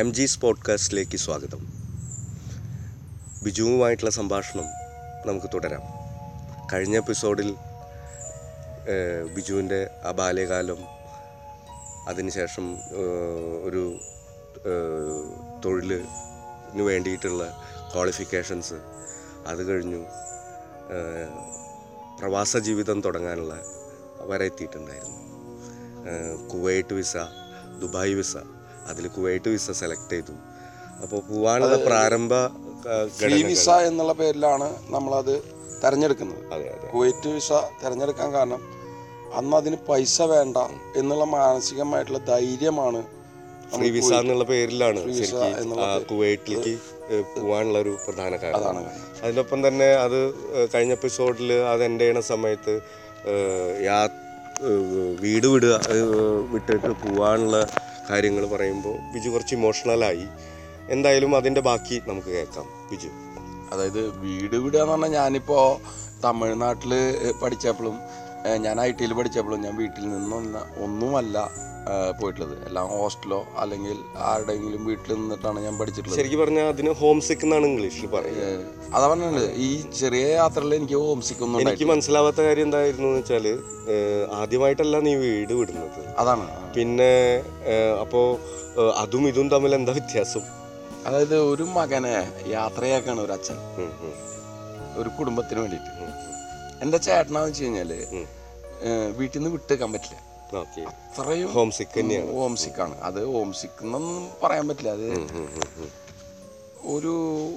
M G സ്പോഡ്കാസ്റ്റിലേക്ക് സ്വാഗതം. ബിജുവുമായിട്ടുള്ള സംഭാഷണം നമുക്ക് തുടരാം. കഴിഞ്ഞ എപ്പിസോഡിൽ ബിജുവിന്റെ ആ ബാല്യകാലം അതിനുശേഷം ഒരു തൊഴിലിന് വേണ്ടിയിട്ടുള്ള ക്വാളിഫിക്കേഷൻസ് അത് കഴിഞ്ഞു പ്രവാസ ജീവിതം തുടങ്ങാനുള്ള വരെ എത്തിയിട്ടുണ്ടായിരുന്നു. കുവൈറ്റ് വിസ ദുബായ് വിസ അതിൽ കുവൈറ്റ് വിസ സെലക്ട് ചെയ്തു. അപ്പോൾ പോവാനുള്ള പ്രാരംഭ വിസ എന്നുള്ള പേരിലാണ് നമ്മളത് തിരഞ്ഞെടുക്കുന്നത്. കുവൈറ്റ് വിസ തിരഞ്ഞെടുക്കാൻ കാരണം അന്ന് അതിന് പൈസ വേണ്ട എന്നുള്ള മാനസികമായിട്ടുള്ള ധൈര്യമാണ് ഫ്രീ വിസ എന്നുള്ള പേരിലാണ് കുവൈറ്റിലേക്ക് പോകാനുള്ള പോവാനുള്ള ഒരു പ്രധാന കാരണം. അതിനൊപ്പം തന്നെ അത് കഴിഞ്ഞ എപ്പിസോഡിൽ അത് എന്റെ ചെയ്യണ സമയത്ത് യാ വീട് വിടുക വിട്ടിട്ട് പോവാനുള്ള കാര്യങ്ങൾ പറയുമ്പോൾ ബിജു കുറച്ച് ഇമോഷണലായി എന്തായാലും അതിന്റെ ബാക്കി നമുക്ക് കേൾക്കാം. ബിജു. അതായത് വീട് വിടുക എന്ന് പറഞ്ഞാൽ ഞാനിപ്പോൾ തമിഴ്നാട്ടിൽ പഠിച്ചപ്പോഴും ഞാൻ ഐ ടിയിൽ പഠിച്ചപ്പോഴും ഞാൻ വീട്ടിൽ നിന്നൊന്ന ഒന്നുമല്ല പോയിട്ടുള്ളത്. എല്ലാം ഹോസ്റ്റലോ അല്ലെങ്കിൽ ആരുടെയെങ്കിലും വീട്ടിൽ നിന്നിട്ടാണ് ഞാൻ പഠിച്ചിട്ടുള്ളത്. ശരിക്കും പറഞ്ഞാൽ അതിന് ഹോം സിക്ക് എന്നാണ് ഇംഗ്ലീഷിൽ പറയുന്നത്. അതാ പറഞ്ഞത്. ഈ ചെറിയ യാത്രയിൽ എനിക്ക് ഹോം സിക്ക് ഒന്നും എനിക്ക് മനസ്സിലാവാത്ത കാര്യം എന്തായിരുന്നു എന്ന് വെച്ചാൽ ആദ്യമായിട്ടല്ല നീ വീട് വിടുന്നത്. അതാണ്. പിന്നെ അപ്പോൾ അപ്പോ അതും ഇതും തമ്മിൽ എന്താ വ്യത്യാസം? അതായത് ഒരു മകനെ യാത്രയാക്കാണ് ഒരു അച്ഛൻ. ഒരു കുടുംബത്തിന് വേണ്ടിയിട്ട്. ഉം, എന്റെ ചേട്ടനാന്ന് വെച്ച് കഴിഞ്ഞാൽ വീട്ടിൽ നിന്ന് വിട്ടേക്കാൻ പറ്റില്ല. അത്രയും ഹോം സിക്ക് തന്നെയാണ്. ഹോം സിക്കാണ് അത് ഹോം സിക്ക് എന്നൊന്നും പറയാൻ പറ്റില്ല. അത്. ഒരു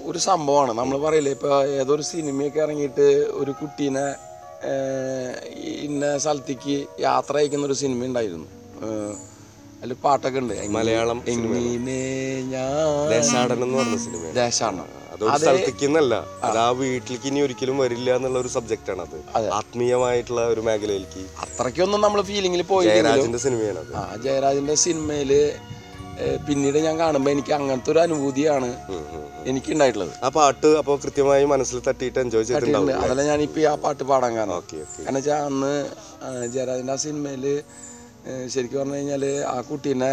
ഒരു സംഭവമാണ്. നമ്മൾ പറയില്ലേ ഇപ്പൊ ഏതൊരു സിനിമയൊക്കെ ഇറങ്ങിയിട്ട് ഒരു കുട്ടീനെ ഇന്ന സ്ഥലത്തേക്ക് യാത്ര അയക്കുന്ന ഒരു സിനിമ ഉണ്ടായിരുന്നു. അതിൽ പാട്ടൊക്കെ ഉണ്ട്. മലയാളം എങ്ങനെ ഞാൻ ദേശാടനം എന്ന് പറഞ്ഞ സിനിമ ദേശാണ് അതൊരു സ്ഥലത്തേക്ക് എന്നല്ല അത് ആ വീട്ടിലേക്ക് ഇനി ഒരിക്കലും വരില്ല എന്നുള്ള ഒരു സബ്ജക്റ്റ് ആണ് അത്. ആത്മീയമായിട്ടുള്ള ഒരു മേഖലയിലേക്ക്. അത്രയ്ക്കൊന്നും നമ്മൾ ഫീലിംഗിൽ പോയി ജയരാജന്റെ സിനിമയാണ് ആ ജയരാജിന്റെ സിനിമയിൽ പിന്നീട് ഞാൻ കാണുമ്പോൾ എനിക്ക് അങ്ങനത്തെ ഒരു അനുഭൂതിയാണ്. എനിക്ക് ഉണ്ടായിട്ടുള്ളത് ആ പാട്ട് അപ്പോൾ കൃത്യമായി മനസ്സിൽ തട്ടിയിട്ട് എൻജോയ് ചെയ്തിട്ടുണ്ടാവും അതല്ല ഞാനിപ്പോ ഈ ആ പാട്ട് പാടാൻ കാരണം. കാരണം വെച്ചാൽ അന്ന് ജയരാജിന്റെ ആ സിനിമയിൽ ഏഹ്, ശരിക്കും പറഞ്ഞു കഴിഞ്ഞാൽ ആ കുട്ടീനെ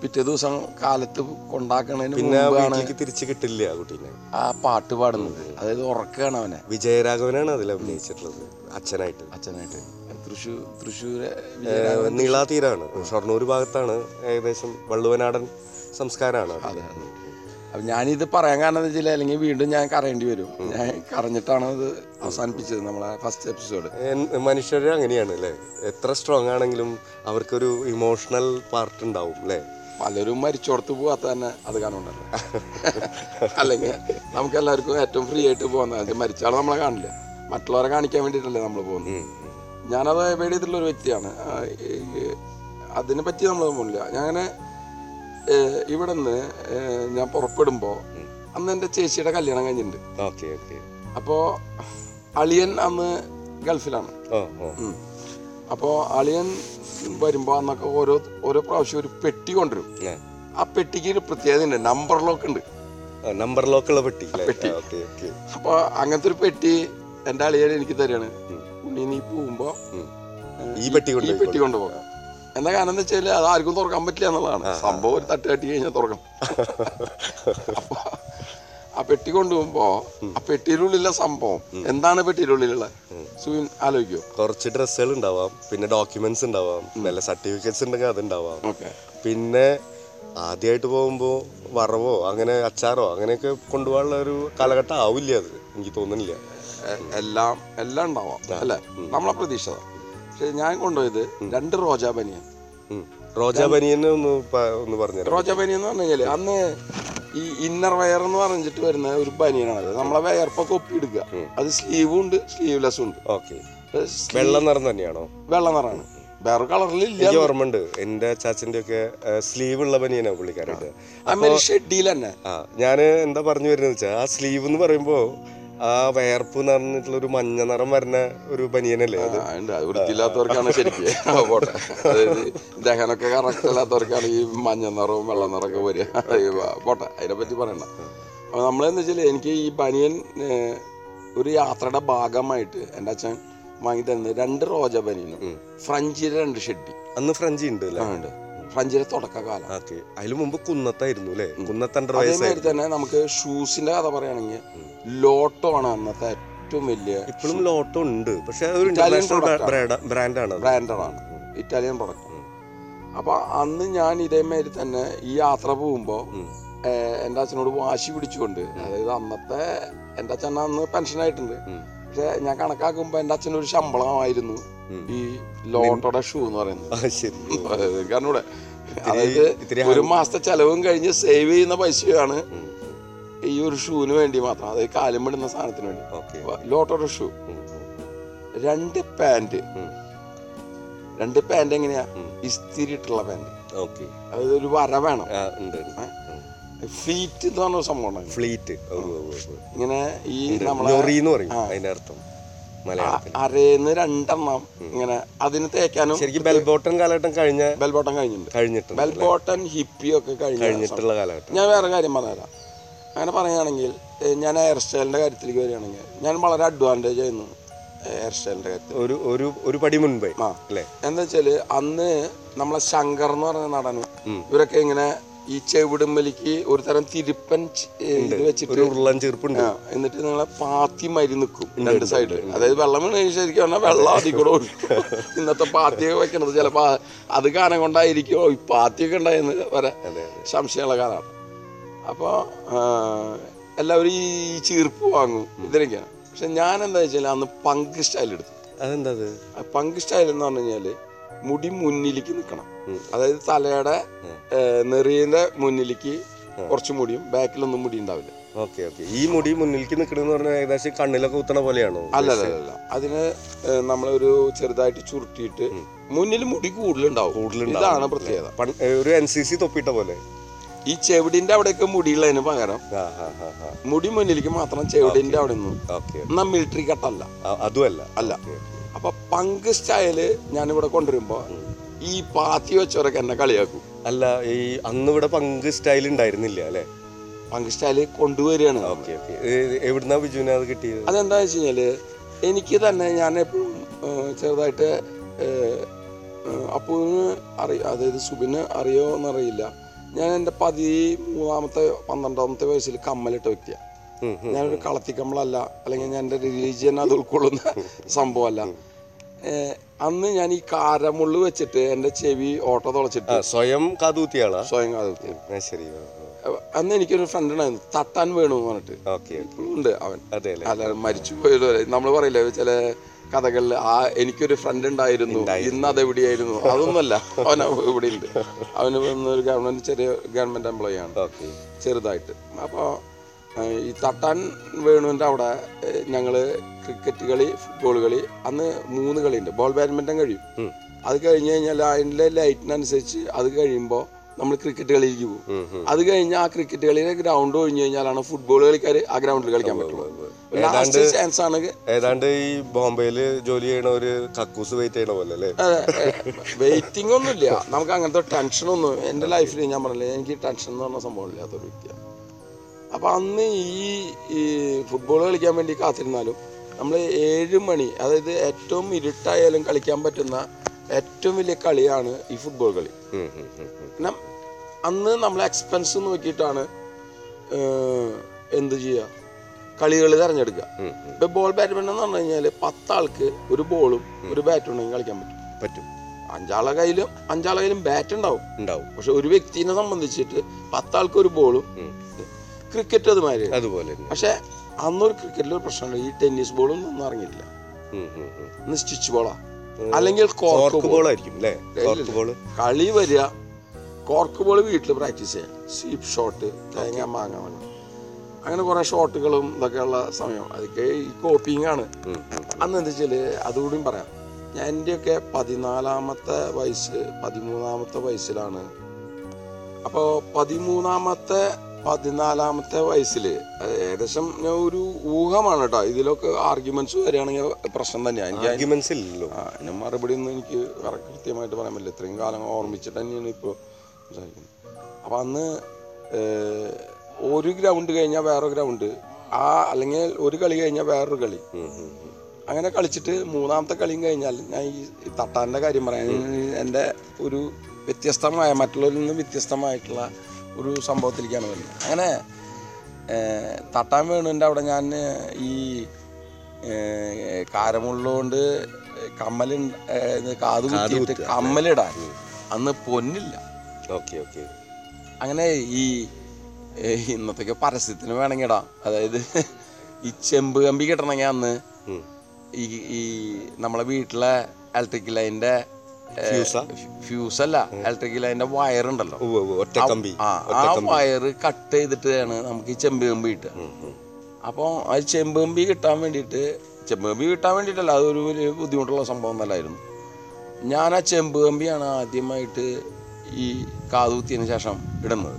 പിറ്റേ ദിവസം കാലത്ത് കൊണ്ടാക്കണതിന് മുമ്പാണ് തിരിച്ചു കിട്ടില്ല ആ കുട്ടീനെ. ആ പാട്ട് പാടുന്നത്. അതായത് ഉറക്കാണ് അവനെ. വിജയരാഘവനാണ് അതിൽ അഭിനയിച്ചിട്ടുള്ളത് അച്ഛനായിട്ട്. അച്ഛനായിട്ട്. തൃശ്ശൂർ തൃശ്ശൂര് ഏഹ്, നീളാതീരാണ്. ഷൊർണൂർ ഭാഗത്താണ് ഏകദേശം വള്ളുവനാടൻ സംസ്കാരമാണ് അത്. അതെ ഞാനിത് പറയാൻ കാരണം എന്താ വെച്ചാൽ അല്ലെങ്കിൽ വീണ്ടും ഞാൻ കരയേണ്ടി വരും. ഞാൻ കരഞ്ഞിട്ടാണ് അത് അവസാനിപ്പിച്ചത് നമ്മളെ ഫസ്റ്റ് എപ്പിസോഡ് മനുഷ്യർ മനുഷ്യര് അങ്ങനെയാണ് അല്ലേ? എത്ര സ്ട്രോങ് ആണെങ്കിലും അവർക്കൊരു ഇമോഷണൽ പാർട്ട് ഉണ്ടാവും അല്ലേ? പലരും മരിച്ചോടത്ത് പോകാത്ത തന്നെ അത് കാണുന്നുണ്ടല്ലോ അല്ലെങ്കിൽ നമുക്ക് എല്ലാവർക്കും ഏറ്റവും ഫ്രീ ആയിട്ട് പോകുന്നത് മരിച്ചാലും നമ്മളെ കാണില്ല? മറ്റുള്ളവരെ കാണിക്കാൻ വേണ്ടിയിട്ടല്ലേ നമ്മൾ പോകുന്നത്. ഞാനത് അവോയ്ഡ് ചെയ്തിട്ടുള്ള ഒരു വ്യക്തിയാണ്. അതിനെ പറ്റി നമ്മൾ പോകുന്നില്ല ഞാൻ അങ്ങനെ ഇവിടെ നിന്ന് ഞാൻ പുറപ്പെടുമ്പോൾ അന്ന് എന്റെ ചേച്ചിയുടെ കല്യാണം കഴിഞ്ഞിട്ടുണ്ട്. അപ്പോ അപ്പോൾ അളിയൻ അന്ന് ഗൾഫിലാണ്. അപ്പോൾ അളിയൻ വരുമ്പോൾ അന്നൊക്കെ ഓരോ ഓരോ പ്രാവശ്യം ഒരു പെട്ടി കൊണ്ടുവരും. ആ. പെട്ടിക്ക് ഒരു പ്രത്യേകത ഉണ്ട്. നമ്പർ ലോക്ക് ഉണ്ട്. നമ്പർ ലോക്കുള്ള പെട്ടി പെട്ടി. അപ്പോൾ അങ്ങനത്തെ ഒരു പെട്ടി എന്റെ അളിയൻ എനിക്ക് തരികയാണ്. ഉണ്ണി നീ പോകുമ്പോൾ ഈ പെട്ടി ഈ പെട്ടി കൊണ്ടുപോകാം. എന്താ കാരണം എന്ന് വെച്ചാൽ അത് ആർക്കും തുറക്കാൻ പറ്റില്ല എന്നുള്ളതാണ്. സംഭവം ഒരു തട്ട് കട്ടി കഴിഞ്ഞാൽ തുറക്കും. അപ്പൊ ആ പെട്ടി കൊണ്ടുപോകുമ്പോ ആ പെട്ടിയുടെ ഉള്ളിലുള്ള സംഭവം എന്താണ് പെട്ടിയുടെ ഉള്ളിലുള്ള സുവിൻ ആലോചിക്കോ. കുറച്ച് ഡ്രസ്സുകൾ ഉണ്ടാവാം. പിന്നെ ഡോക്യുമെന്റ്സ് ഉണ്ടാവാം. നല്ല സർട്ടിഫിക്കറ്റ്സ് ഉണ്ടെങ്കിൽ അതുണ്ടാവാം പിന്നെ ആദ്യമായിട്ട് പോകുമ്പോൾ വറവോ അങ്ങനെ അച്ചാറോ അങ്ങനെയൊക്കെ കൊണ്ടുപോകാനുള്ള ഒരു കാലഘട്ടം ആവില്ല അത്. എനിക്ക് തോന്നുന്നില്ല. എല്ലാം എല്ലാം ഉണ്ടാവാം അല്ലേ? നമ്മളെ പ്രതീക്ഷ. പക്ഷെ ഞാൻ കൊണ്ടുപോയത് രണ്ട് റോജാ ബനിയൻ. റോജാ ബനിയനെ ഒന്ന് പ- ഒന്ന് പറഞ്ഞുതരാം റോജാ ബനിയൻ എന്ന് പറഞ്ഞു കഴിഞ്ഞാൽ അന്ന് ഈ ഇന്നർ വെയർ എന്ന് പറഞ്ഞിട്ട് വരുന്ന ഒരു ബനിയനാണ് നമ്മളെ വയർപ്പൊക്കെ ഒപ്പിയെടുക്കുക. അത് സ്ലീവും ഉണ്ട് സ്ലീവ്ലെസ്സും ഉണ്ട്. ഓക്കെ. അത് വെള്ള നിറം തന്നെയാണോ? വെള്ള നിറാണ് വേറെ കളറിലില്ല എനിക്ക് ഓർമ്മയുണ്ട്. എന്റെ ചാച്ചന്റെ ഒക്കെ സ്ലീവ് ഉള്ള ബനിയനാ പുള്ളിക്കാരുടെ അമ്മ ഷെഡിയിൽ തന്നെ. ആ ഞാൻ എന്താ പറഞ്ഞു വരുന്നത് വെച്ചാൽ ആ സ്ലീവ് എന്ന് പറയുമ്പോൾ ആ വയർപ്പ് എന്ന് പറഞ്ഞിട്ടുള്ള ഒരു മഞ്ഞ നിറം വരുന്ന ഒരു ബനിയനല്ലേ അത്? വൃത്തിയില്ലാത്തവർക്കാണ് ശരിക്കും. പോട്ടെ. അതായത് ദഹനമൊക്കെ കറക്റ്റ് അല്ലാത്തവർക്കാണ് ഈ മഞ്ഞ നിറവും വെള്ള നിറമൊക്കെ വരിക. പോട്ടെ. അതിനെ പറ്റി പറയണ്ട. അപ്പൊ നമ്മളെന്ന് വെച്ചാൽ എനിക്ക് ഈ ബനിയൻ ഒരു യാത്രയുടെ ഭാഗമായിട്ട് എന്റെ അച്ഛൻ വാങ്ങി തന്നത് രണ്ട് റോജ ബനിയനും ഫ്രഞ്ചിയുടെ രണ്ട് ഷെഡി. അന്ന് ഫ്രഞ്ചി ഉണ്ട് അല്ലേ ഉണ്ട്. ഫ്രഞ്ചിലെ തുടക്കകാലം. ഓക്കെ. അതിന് മുമ്പ് കുന്നത്തായിരുന്നു അല്ലേ? കുന്നത്ത് അണ്ടർ അതേമാതിരി തന്നെ നമുക്ക് ഷൂസിന്റെ കഥ പറയുകയാണെങ്കിൽ ലോട്ടോ ആണ് അന്നത്തെ ഏറ്റവും വലിയ ഇപ്പോഴും ലോട്ടോ ഉണ്ട്. പക്ഷെ ഒരു ബ്രാൻഡാണ്. ബ്രാൻഡാണ് ഇറ്റാലിയൻ പ്രൊഡക്റ്റ് അപ്പൊ അന്ന് ഞാൻ ഇതേമാതിരി തന്നെ ഈ യാത്ര പോകുമ്പോൾ എന്റെ അച്ഛനോട് വാശി പിടിച്ചുകൊണ്ട് അതായത് അന്നത്തെ എന്റെ അച്ഛൻ അന്ന് പെൻഷനായിട്ടുണ്ട് പക്ഷെ ഞാൻ കണക്കാക്കുമ്പോൾ എന്റെ അച്ഛനൊരു ശമ്പളമായിരുന്നു ഈ ലോട്ടോടെ ഷൂ എന്ന് പറയുന്നത്. കാരണം ഇവിടെ അതായത് ഒരു മാസത്തെ ചെലവും കഴിഞ്ഞ് സേവ് ചെയ്യുന്ന പൈസയാണ് ഈ ഒരു ഷൂവിന് വേണ്ടി മാത്രം. അതായത് കാലും പെടുന്ന സാധനത്തിന് വേണ്ടി. ലോട്ടോടെ ഷൂ. രണ്ട് പാന്റ്. രണ്ട് പാന്റ് എങ്ങനെയാ? ഇസ്തിരി ഇട്ടുള്ള പാന്റ്. ഓക്കെ. അതായത് ഒരു വര വേണം. ഫ്ലീറ്റ് എന്ന് പറഞ്ഞ സംഭവം ഫ്ലീറ്റ്. ഇങ്ങനെ ഈ നമ്മളെ അതിന്റെ അർത്ഥം. അരേന്ന് രണ്ടെണ്ണം ഇങ്ങനെ അതിന് തേക്കാനും ശരിക്കും ബെൽബോട്ടൻ കാലഘട്ടം കഴിഞ്ഞ ബെൽബോട്ടം കഴിഞ്ഞിട്ടുണ്ട്. കഴിഞ്ഞിട്ടുണ്ട് ബെൽബോട്ടൻ ഹിപ്പി ഒക്കെ കഴിഞ്ഞ കഴിഞ്ഞിട്ടുള്ള കാലഘട്ടം. ഞാൻ വേറെ കാര്യം പറഞ്ഞുതരാം. അങ്ങനെ പറയുകയാണെങ്കിൽ ഞാൻ ഹെയർ സ്റ്റൈലിന്റെ കാര്യത്തിലേക്ക് വരികയാണെങ്കിൽ ഞാൻ വളരെ അഡ്വാന്റേജ് ആയിരുന്നു ഹെയർ സ്റ്റൈലിന്റെ കാര്യത്തിൽ. ഒരു ഒരു ഒരു പടി മുൻപേ ആ. അല്ലേ? എന്താ വെച്ചാൽ അന്ന് നമ്മളെ ശങ്കർ എന്ന് പറഞ്ഞ നടനും ഇവരൊക്കെ ഇങ്ങനെ ഈ ചെവിടുമ്പലിക്ക് ഒരു തരം തിരുപ്പൻ ഇത് വെച്ചിട്ട് ഉരുളൻ ചെറുപ്പുണ്ട് എന്നിട്ട് നിങ്ങളെ പാത്തി മരി നിൽക്കും രണ്ട് സൈഡിൽ അതായത് വെള്ളം ശരിക്കും പറഞ്ഞാൽ വെള്ളം ആദ്യം കൂടെ ഒഴുകും ഇന്നത്തെ പാത്തിയൊക്കെ വെക്കണത് ചിലപ്പോൾ അത് കാരണം കൊണ്ടായിരിക്കും. ഈ പാത്തിയൊക്കെ ഉണ്ടായെന്ന് വരെ സംശയമുള്ള കാലമാണ്. അപ്പോൾ എല്ലാവരും ഈ ചീർപ്പ് വാങ്ങും ഇതിനൊക്കെയാണ്. പക്ഷെ ഞാൻ എന്താ വെച്ചാൽ അന്ന് പങ്ക് സ്റ്റൈൽ എടുത്തു. അതെന്താ പങ്ക് സ്റ്റൈൽ എന്ന് പറഞ്ഞു കഴിഞ്ഞാൽ മുടി മുന്നിലേക്ക് നിൽക്കണം അതായത് തലയുടെ നെറിയുടെ മുന്നിലേക്ക് കുറച്ച് മുടിയും ബാക്കിലൊന്നും മുടി ഉണ്ടാവില്ല. Okay okay. ഈ മുടി മുന്നിലേക്ക് നിൽക്കണമെന്ന് പറഞ്ഞാൽ ഏകദേശം കണ്ണിലൊക്കെ കുത്തണ പോലെയാണോ അല്ല അല്ല അല്ല, അതിന് നമ്മളൊരു ചെറുതായിട്ട് ചുരുട്ടിയിട്ട് മുന്നിൽ മുടി കൂടുതലുണ്ടാവും. കൂടുതലുണ്ടാവും. ഇതാണ് പ്രത്യേകത. ഒരു എൻ സി സി തൊപ്പിട്ട പോലെ. ഈ ചെവിടിന്റെ അവിടെയൊക്കെ മുടിയുള്ളതിന് പകരം മുടി മുന്നിലേക്ക് മാത്രം ചെവിടിന്റെ അവിടെ നിന്നും. എന്നാ മിലിറ്ററി കട്ടല്ല അതുമല്ല. അല്ല. അപ്പൊ പങ്ക് സ്റ്റൈൽ ഞാനിവിടെ കൊണ്ടുവരുമ്പോ ഈ പാത്തി വെച്ചവരൊക്കെ എന്നെ കളിയാക്കും. അല്ല ഈ അന്ന് ഇവിടെ പങ്ക് സ്റ്റൈൽ ഉണ്ടായിരുന്നില്ല അല്ലെ? പങ്ക് സ്റ്റൈൽ കൊണ്ടുവരികയാണ്. Okay okay. എവിടുന്നാ ബിജുവിനെ അത് കിട്ടിയത്? അതെന്താ വെച്ച് കഴിഞ്ഞാൽ എനിക്ക് തന്നെ ഞാൻ എപ്പോഴും ചെറുതായിട്ട് അപ്പുവിന് അറിയ അതായത് സുബിന് അറിയോ എന്നറിയില്ല. ഞാൻ എന്റെ പതിമൂന്നാമത്തെ പന്ത്രണ്ടാമത്തെ വയസ്സിൽ കമ്മലിട്ട വ്യക്തിയാണ്. ഞാനൊരു കളത്തിക്കമ്പളല്ല അല്ലെങ്കിൽ ഞാൻ എന്റെ റിലീജിയൻ അത് ഉൾക്കൊള്ളുന്ന സംഭവമല്ല. അന്ന് ഞാൻ ഈ കാരമുള്ളു വെച്ചിട്ട് എന്റെ ചെവി ഓട്ടോ തുളച്ചിട്ട് സ്വയം കാതൂത്തിയ സ്വയം കാതുത്തി ആ, ശരി. അന്ന് എനിക്കൊരു ഫ്രണ്ട് ഉണ്ടായിരുന്നു. തട്ടാൻ വേണു എന്ന് പറഞ്ഞിട്ട്. ഉണ്ട് അവൻ. അല്ല? മരിച്ചു പോയത് നമ്മൾ പറയില്ലേ ചില കഥകളിൽ ആ എനിക്കൊരു ഫ്രണ്ട് ഉണ്ടായിരുന്നു. ഇന്ന് അതെവിടെയായിരുന്നു അതൊന്നുമല്ല. അവൻ ഇവിടെ ഉണ്ട് അവന് ഒരു ഗവൺമെന്റ് ചെറിയ ഗവൺമെന്റ് എംപ്ലോയി ആണ്. ചെറുതായിട്ട്. അപ്പോൾ ഈ തട്ടാൻ വേണുവിന്റെ അവിടെ ഞങ്ങൾ ക്രിക്കറ്റ് കളി ഫുട്ബോൾ കളി അന്ന് മൂന്ന് കളിയുണ്ട്. ബോൾ ബാഡ്മിന്റൺ കഴിയും. അത് കഴിഞ്ഞ് കഴിഞ്ഞാൽ അതിന്റെ ലൈറ്റിനനുസരിച്ച് അത് കഴിയുമ്പോൾ നമ്മൾ ക്രിക്കറ്റ് കളിയിലേക്ക് പോകും. അത് കഴിഞ്ഞ് ആ ക്രിക്കറ്റ് കളിയിലെ ഗ്രൗണ്ട് ഒഴിഞ്ഞു കഴിഞ്ഞാലാണ് ഫുട്ബോൾ കളിക്കാർ ആ ഗ്രൗണ്ടിൽ കളിക്കാൻ പറ്റുള്ളൂ. ലാസ്റ്റ് ചാൻസ് ആണ്. ഏതാണ്ട് ഈ ബോംബെയിൽ ജോലി ചെയ്യണ ഒരു കക്കൂസ് വെയിറ്റ് ചെയ്യണ പോലെ അല്ലേ? വെയിറ്റിംഗ് ഒന്നുമില്ല. നമുക്ക് അങ്ങനത്തെ ടെൻഷനൊന്നും എന്റെ ലൈഫിൽ ഞാൻ പറഞ്ഞില്ല എനിക്ക് ടെൻഷൻ എന്ന് പറഞ്ഞ സംഭവം ഇല്ലാത്തൊരു വ്യക്തിയാണ്. അപ്പം അന്ന് ഈ ഫുട്ബോൾ കളിക്കാൻ വേണ്ടി കാത്തിരുന്നാലും നമ്മൾ ഏഴ് മണി അതായത് ഏറ്റവും ഇരുട്ടായാലും കളിക്കാൻ പറ്റുന്ന ഏറ്റവും വലിയ കളിയാണ് ഈ ഫുട്ബോൾ കളി. അന്ന് നമ്മൾ എക്സ്പെൻസ് നോക്കിയിട്ടാണ് എന്ത് ചെയ്യുക കളികൾ തിരഞ്ഞെടുക്കുക. ഇപ്പൊ ബോൾ ബാഡ്മിന്റൺ എന്ന് പറഞ്ഞു കഴിഞ്ഞാൽ പത്താൾക്ക് ഒരു ബോളും ഒരു ബാറ്റും ഉണ്ടെങ്കിൽ കളിക്കാൻ പറ്റും. പറ്റും. അഞ്ചാളെ കയ്യിലും അഞ്ചാളെ കയ്യിലും ബാറ്റ് ഉണ്ടാവും. ഉണ്ടാവും. പക്ഷെ ഒരു വ്യക്തിനെ സംബന്ധിച്ചിട്ട് പത്താൾക്ക് ഒരു ബോളും. ക്രിക്കറ്റ് അതുമാതിരി. അതുപോലെ പക്ഷെ അന്നൊരു ക്രിക്കറ്റിൽ ഒരു പ്രശ്നമുണ്ട്. ഈ ടെന്നീസ് ബോളും ഒന്നും ഇറങ്ങിയില്ല. ഇന്ന് സ്റ്റിച്ച് ബോളാ അല്ലെങ്കിൽ കോർക്ക് ബോൾ ആയിരിക്കും കളി വരിക കോർക്ക് ബോൾ വീട്ടിൽ പ്രാക്ടീസ് ചെയ്യാം. സ്വീപ്പ് ഷോട്ട് തേങ്ങ മാങ്ങ വേണം അങ്ങനെ കുറെ ഷോട്ടുകളും ഇതൊക്കെയുള്ള സമയം. അതൊക്കെ ഈ കോപ്പിങ് ആണ്. അന്ന് എന്താ വെച്ചാൽ അതുകൂടിയും പറയാം. ഞാൻ എന്റെയൊക്കെ പതിനാലാമത്തെ വയസ്സ് പതിമൂന്നാമത്തെ വയസ്സിലാണ്. അപ്പോൾ പതിമൂന്നാമത്തെ പതിനാലാമത്തെ വയസ്സിൽ ഏകദേശം ഞാൻ ഒരു ഊഹമാണ് കേട്ടോ. ഇതിലൊക്കെ ആർഗ്യുമെന്റ്സ് വരികയാണെങ്കിൽ പ്രശ്നം തന്നെയാണ് എനിക്ക് ആർഗ്യുമെന്റ്സ് ഇല്ലല്ലോ. ഞാൻ അതിന് മറുപടി ഒന്നും എനിക്ക് കൃത്യമായിട്ട് പറയാൻ പറ്റില്ല. ഇത്രയും കാലം ഓർമ്മിച്ചിട്ട് തന്നെയാണ് ഇപ്പോൾ സംസാരിക്കുന്നത്. അപ്പം അന്ന് ഒരു ഗ്രൗണ്ട് കഴിഞ്ഞാൽ വേറെ ഗ്രൗണ്ട്. ആ അല്ലെങ്കിൽ ഒരു കളി കഴിഞ്ഞാൽ വേറൊരു കളി. അങ്ങനെ കളിച്ചിട്ട് മൂന്നാമത്തെ കളിയും കഴിഞ്ഞാൽ ഞാൻ ഈ തട്ടാന്റെ കാര്യം പറയാൻ എന്റെ ഒരു വ്യത്യസ്തമായ മറ്റുള്ളവരിൽ നിന്ന് വ്യത്യസ്തമായിട്ടുള്ള ഒരു സംഭവത്തിലേക്കാണ് വരുന്നത്. അങ്ങനെ തട്ടാൻ വേണുവിന്റെ അവിടെ ഞാൻ ഈ കാരമുള്ളതുകൊണ്ട് കമ്മൽ കാത് കുത്തിയിട്ട് കമ്മലിടാൻ. അന്ന് പൊന്നില്ല. Okay okay. അങ്ങനെ ഈ ഇന്നത്തേക്ക് പരസ്യത്തിന് വേണമെങ്കിൽ ഇടാം അതായത് ഈ ചെമ്പ് കമ്പി കിട്ടണമെങ്കിൽ അന്ന് ഈ ഈ നമ്മളെ വീട്ടിലെ ഇലക്ട്രിക് ലൈനിന്റെ ഫ്യൂസാ? അല്ല ഇലക്ട്രിക്കൽ അതിന്റെ വയർ ഉണ്ടല്ലോ ആ വയർ കട്ട് ചെയ്തിട്ടാണ് നമുക്ക് ഈ ചെമ്പ് കമ്പി കിട്ടുക. അപ്പോൾ ആ ചെമ്പ് കമ്പി കിട്ടാൻ വേണ്ടിയിട്ട് ചെമ്പ് കമ്പി കിട്ടാൻ വേണ്ടിയിട്ടല്ല അതൊരു വലിയ ബുദ്ധിമുട്ടുള്ള സംഭവം നല്ലായിരുന്നു ഞാൻ ആ ചെമ്പ് കമ്പിയാണ് ആദ്യമായിട്ട് ഈ കാതുകുത്തിയതിന് ശേഷം ഇടുന്നത്.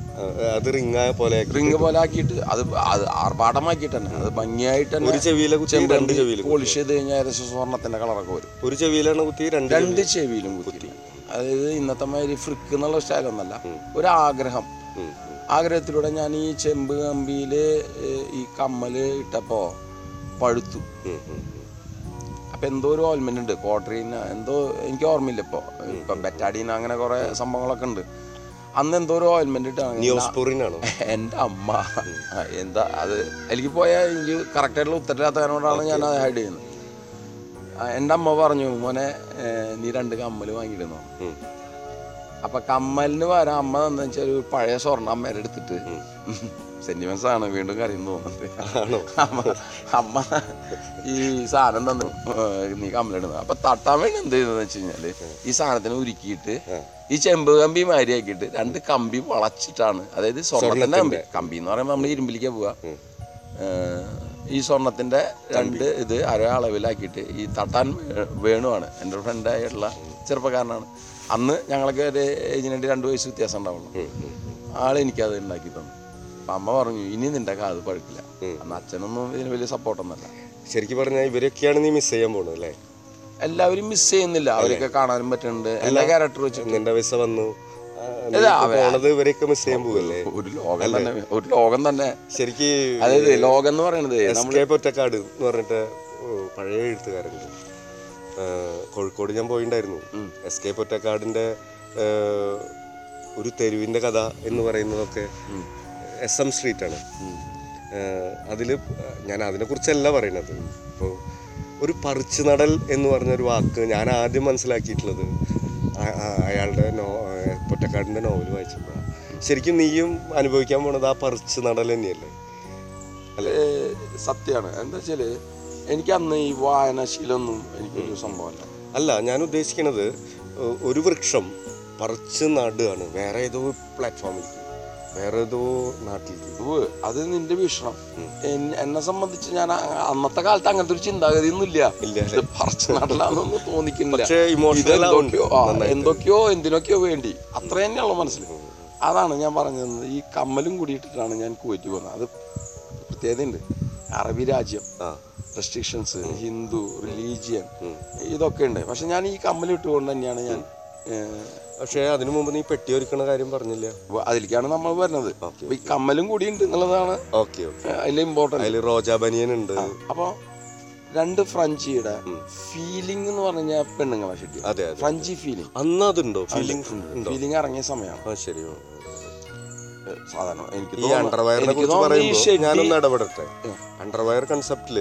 അത് റിങ് പോലെ റിങ് പോലെ ആക്കിയിട്ട് അത് അത് ആർഭാടമാക്കിയിട്ട് തന്നെ. അത് ഭംഗിയായിട്ട് തന്നെ ഒരു ചെവിയിലെ കുത്തി രണ്ട് ചെവിയിൽ പോളിഷ് ചെയ്ത് കഴിഞ്ഞാൽ ഏകദേശം സ്വർണത്തിന്റെ കളറൊക്കെ വരും. ഒരു ചെവിയിലാണ് കുത്തി രണ്ട് രണ്ട് ചെവിയിലും കുത്തി. അതായത് ഇന്നത്തെ മാതിരി ഫ്രിക്ക് എന്നുള്ള സ്റ്റൈലൊന്നല്ല ഒരു ആഗ്രഹം. ആഗ്രഹത്തിലൂടെ ഞാൻ ഈ ചെമ്പ് കമ്പിയിൽ ഈ കമ്മൽ ഇട്ടപ്പോൾ പഴുത്തു. അപ്പം എന്തോ ഒരു ഓയിൽമെന്റ് ഉണ്ട്. കോട്ടറിന് എന്തോ എനിക്ക് ഓർമ്മയില്ല ഇപ്പോൾ ഇപ്പം ബെറ്റാഡീന അങ്ങനെ കുറേ സംഭവങ്ങളൊക്കെ ഉണ്ട്. അന്ന് എന്തോ ഒരു ഓയിൽമെന്റ് ഇട്ടാണ് എന്റെ അമ്മ. എന്താ അത് എനിക്ക് പോയാൽ എനിക്ക് കറക്റ്റായിട്ടുള്ള ഉത്തരവാദിത്തത്തിനോടാണ് ഞാൻ അത് ഹൈഡ് ചെയ്യുന്നത്. എന്റെ അമ്മ പറഞ്ഞു മോനെ നീ രണ്ട് കമ്മൽ വാങ്ങിയിടുന്നു? അപ്പം അപ്പൊ കമ്മലിന് പകരം അമ്മ എന്താ വെച്ചാൽ ഒരു പഴയ സ്വർണ അമ്മേരെ എടുത്തിട്ട് സെന്റിമെന്റ്സ് ആണ് വീണ്ടും കരയുന്നു തോന്നുന്നത്. അമ്മ ഈ സാധനം തന്നു നീ കമ്മലിടുന്നത് അപ്പൊ തട്ടാൻ വേണ്ടി എന്ത് ചെയ്തെന്ന് വെച്ച് കഴിഞ്ഞാൽ ഈ സാധനത്തിനെ ഉരുക്കിയിട്ട് ഈ ചെമ്പ് കമ്പി മാരിയാക്കിയിട്ട് രണ്ട് കമ്പി വളച്ചിട്ടാണ്. അതായത് സ്വർണത്തിന്റെ കമ്പി. കമ്പി എന്ന് പറയുമ്പോൾ നമ്മൾ ഇരുമ്പിലേക്ക് പോവുക ഈ സ്വർണത്തിന്റെ രണ്ട് ഇത് അര അളവിലാക്കിയിട്ട് ഈ തട്ടാൻ വേണുവാണ്. എന്റെ ഫ്രണ്ടായിട്ടുള്ള ചെറുപ്പക്കാരനാണ്. അന്ന് ഞങ്ങളൊക്കെ ഒരു ഏജിനായിട്ട് രണ്ട് വയസ്സ് വ്യത്യാസം ഉണ്ടാവുള്ളൂ. ആൾ എനിക്കത് ഉണ്ടാക്കി തന്നു. അപ്പം അമ്മ പറഞ്ഞു ഇനി നിന്റെ കാത് പഴുക്കില്ല. അന്ന് അച്ഛനൊന്നും ഇതിന് വലിയ സപ്പോർട്ടൊന്നുമല്ല ശരിക്കും പറഞ്ഞാൽ ഇവരൊക്കെയാണ് നീ മിസ് ചെയ്യാൻ പോകുന്നത് അല്ലേ? എല്ലാവരും മിസ് ചെയ്യുന്നില്ല. അവരൊക്കെ കാണാനും പറ്റുന്നുണ്ട്. എല്ലാ ക്യാരക്ടർ വെച്ച് നിന്റെ പൈസ വന്നു. ഇവരൊക്കെ മിസ് ചെയ്യാൻ പോവല്ലേ? ഒരു ലോകം തന്നെ ഒരു ലോകം തന്നെ. ശരിക്ക് അതായത് ലോകം എന്ന് പറയുന്നത് നമ്മളെ പൊറ്റക്കാട് എന്ന് പറഞ്ഞിട്ട് പഴയ എഴുത്തുകാരുണ്ട് കോഴിക്കോട് ഞാൻ പോയിണ്ടായിരുന്നു. എസ് കെ പൊറ്റക്കാടിന്റെ ഒരു തെരുവിന്റെ കഥ എന്ന് പറയുന്നതൊക്കെ എസ് എം സ്ട്രീറ്റ് ആണ് അതിൽ ഞാൻ അതിനെക്കുറിച്ചല്ല പറയുന്നത് ഇപ്പോൾ ഒരു പറിച്ചു നടൽ എന്ന് പറഞ്ഞൊരു വാക്ക് ഞാൻ ആദ്യം മനസ്സിലാക്കിയിട്ടുള്ളത് അയാളുടെ നോ പൊറ്റക്കാടിന്റെ നോവൽ വായിച്ചപ്പോഴാണ് ശരിക്കും നീയും അനുഭവിക്കാൻ പോണത് ആ പറിച്ചു നടൽ തന്നെയല്ലേ? സത്യമാണ് എന്താ വെച്ചാൽ എനിക്ക് അന്ന് ഈ വായനാശീലമൊന്നും എനിക്കൊരു സംഭവമല്ല. അല്ല ഞാൻ ഉദ്ദേശിക്കുന്നത് ഒരു വൃക്ഷം പറിച്ച് നടുകയാണ്. വേറെ ഏതോ പ്ലാറ്റ്ഫോമിലേക്ക് വേറെ ഏതോ നാട്ടിലേക്ക് അത് നിന്റെ വീക്ഷണം എന്നെ സംബന്ധിച്ച് ഞാൻ അന്നത്തെ കാലത്ത് അങ്ങനത്തെ ഒരു ചിന്താഗതി ഒന്നും ഇല്ല ഇത് പറിച്ചു നടലാന്നൊന്നും തോന്നിക്കുന്നില്ല. എന്തൊക്കെയോ എന്തിനൊക്കെയോ വേണ്ടി. അത്ര തന്നെയുള്ള മനസ്സിൽ. അതാണ് ഞാൻ പറഞ്ഞത്. ഈ കമ്മലും കൂടിയിട്ടിട്ടാണ് ഞാൻ കുവൈറ്റ് പോകുന്നത്. അത് പ്രത്യേകതയുണ്ട്. അറബി രാജ്യം റെസ്ട്രിക്ഷൻസ് ഹിന്ദു റിലീജിയൻ ഇതൊക്കെ ഉണ്ട്. പക്ഷെ ഞാൻ ഈ കമ്മലിട്ടുകൊണ്ട് തന്നെയാണ് ഞാൻ പക്ഷേ അതിനു മുമ്പ് നീ പെട്ടി ഒരുക്കണ കാര്യം പറഞ്ഞില്ല? അതിലേക്കാണ് നമ്മൾ വരുന്നത്. ഈ കമ്മലും കൂടി ഉണ്ട് എന്നുള്ളതാണ് ഓക്കെ അതിൽ ഇമ്പോർട്ടന്റ് അതിൽ റോജാ ബനിയൻ ഉണ്ട് അപ്പോൾ രണ്ട് ഫ്രഞ്ചിയുടെ ഫീലിംഗ് എന്ന് പറഞ്ഞാൽ പെണ്ണുങ്ങൾ ശരി അതെ ഫ്രഞ്ചി ഫീലിംഗ് അന്ന് അതുണ്ടോ? ഫീലിംഗ് ഫീലിംഗ് ഇറങ്ങിയ സമയമാണ്. ശരി സാധാരണ എനിക്ക് ഈ അണ്ടർവയറിനെ കുറിച്ച് പറയുമ്പോൾ ഞാനൊന്ന് ഇടപെടട്ടെ. അണ്ടർവയർ കൺസെപ്റ്റിൽ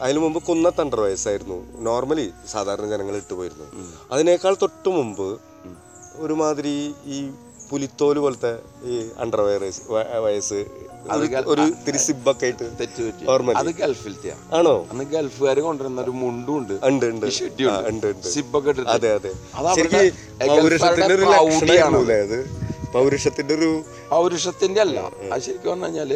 അതിനു മുമ്പ് കുന്നത്ത് അണ്ടർവയർസ് ആയിരുന്നു നോർമലി സാധാരണ ജനങ്ങൾ ഇട്ട് പോയിരുന്നു. അതിനേക്കാൾ തൊട്ട് മുമ്പ് ഒരുമാതിരി ഈ പുലിത്തോൽ പോലത്തെ ഈ അണ്ടർ അണ്ടർവയർ വയസ്സ് ഒരു- തിരിസിബൊക്കെ ആയിട്ട് ഓർമ്മ അത് ആണോ? അന്ന് ഗൾഫുകാർ കൊണ്ടുവരുന്ന ഒരു മുണ്ടും ഉണ്ട്. ഉണ്ട് ഉണ്ട്. ഉണ്ട്. ഉണ്ട് സിബൊക്കെ അതെ അതെ. പൗരുഷത്തിന്റെ ഒരു പൗരുഷത്തിന്റെ ഒരു പൗരുഷത്തിന്റെ അല്ല. അത് ശരിക്കും പറഞ്ഞു കഴിഞ്ഞാൽ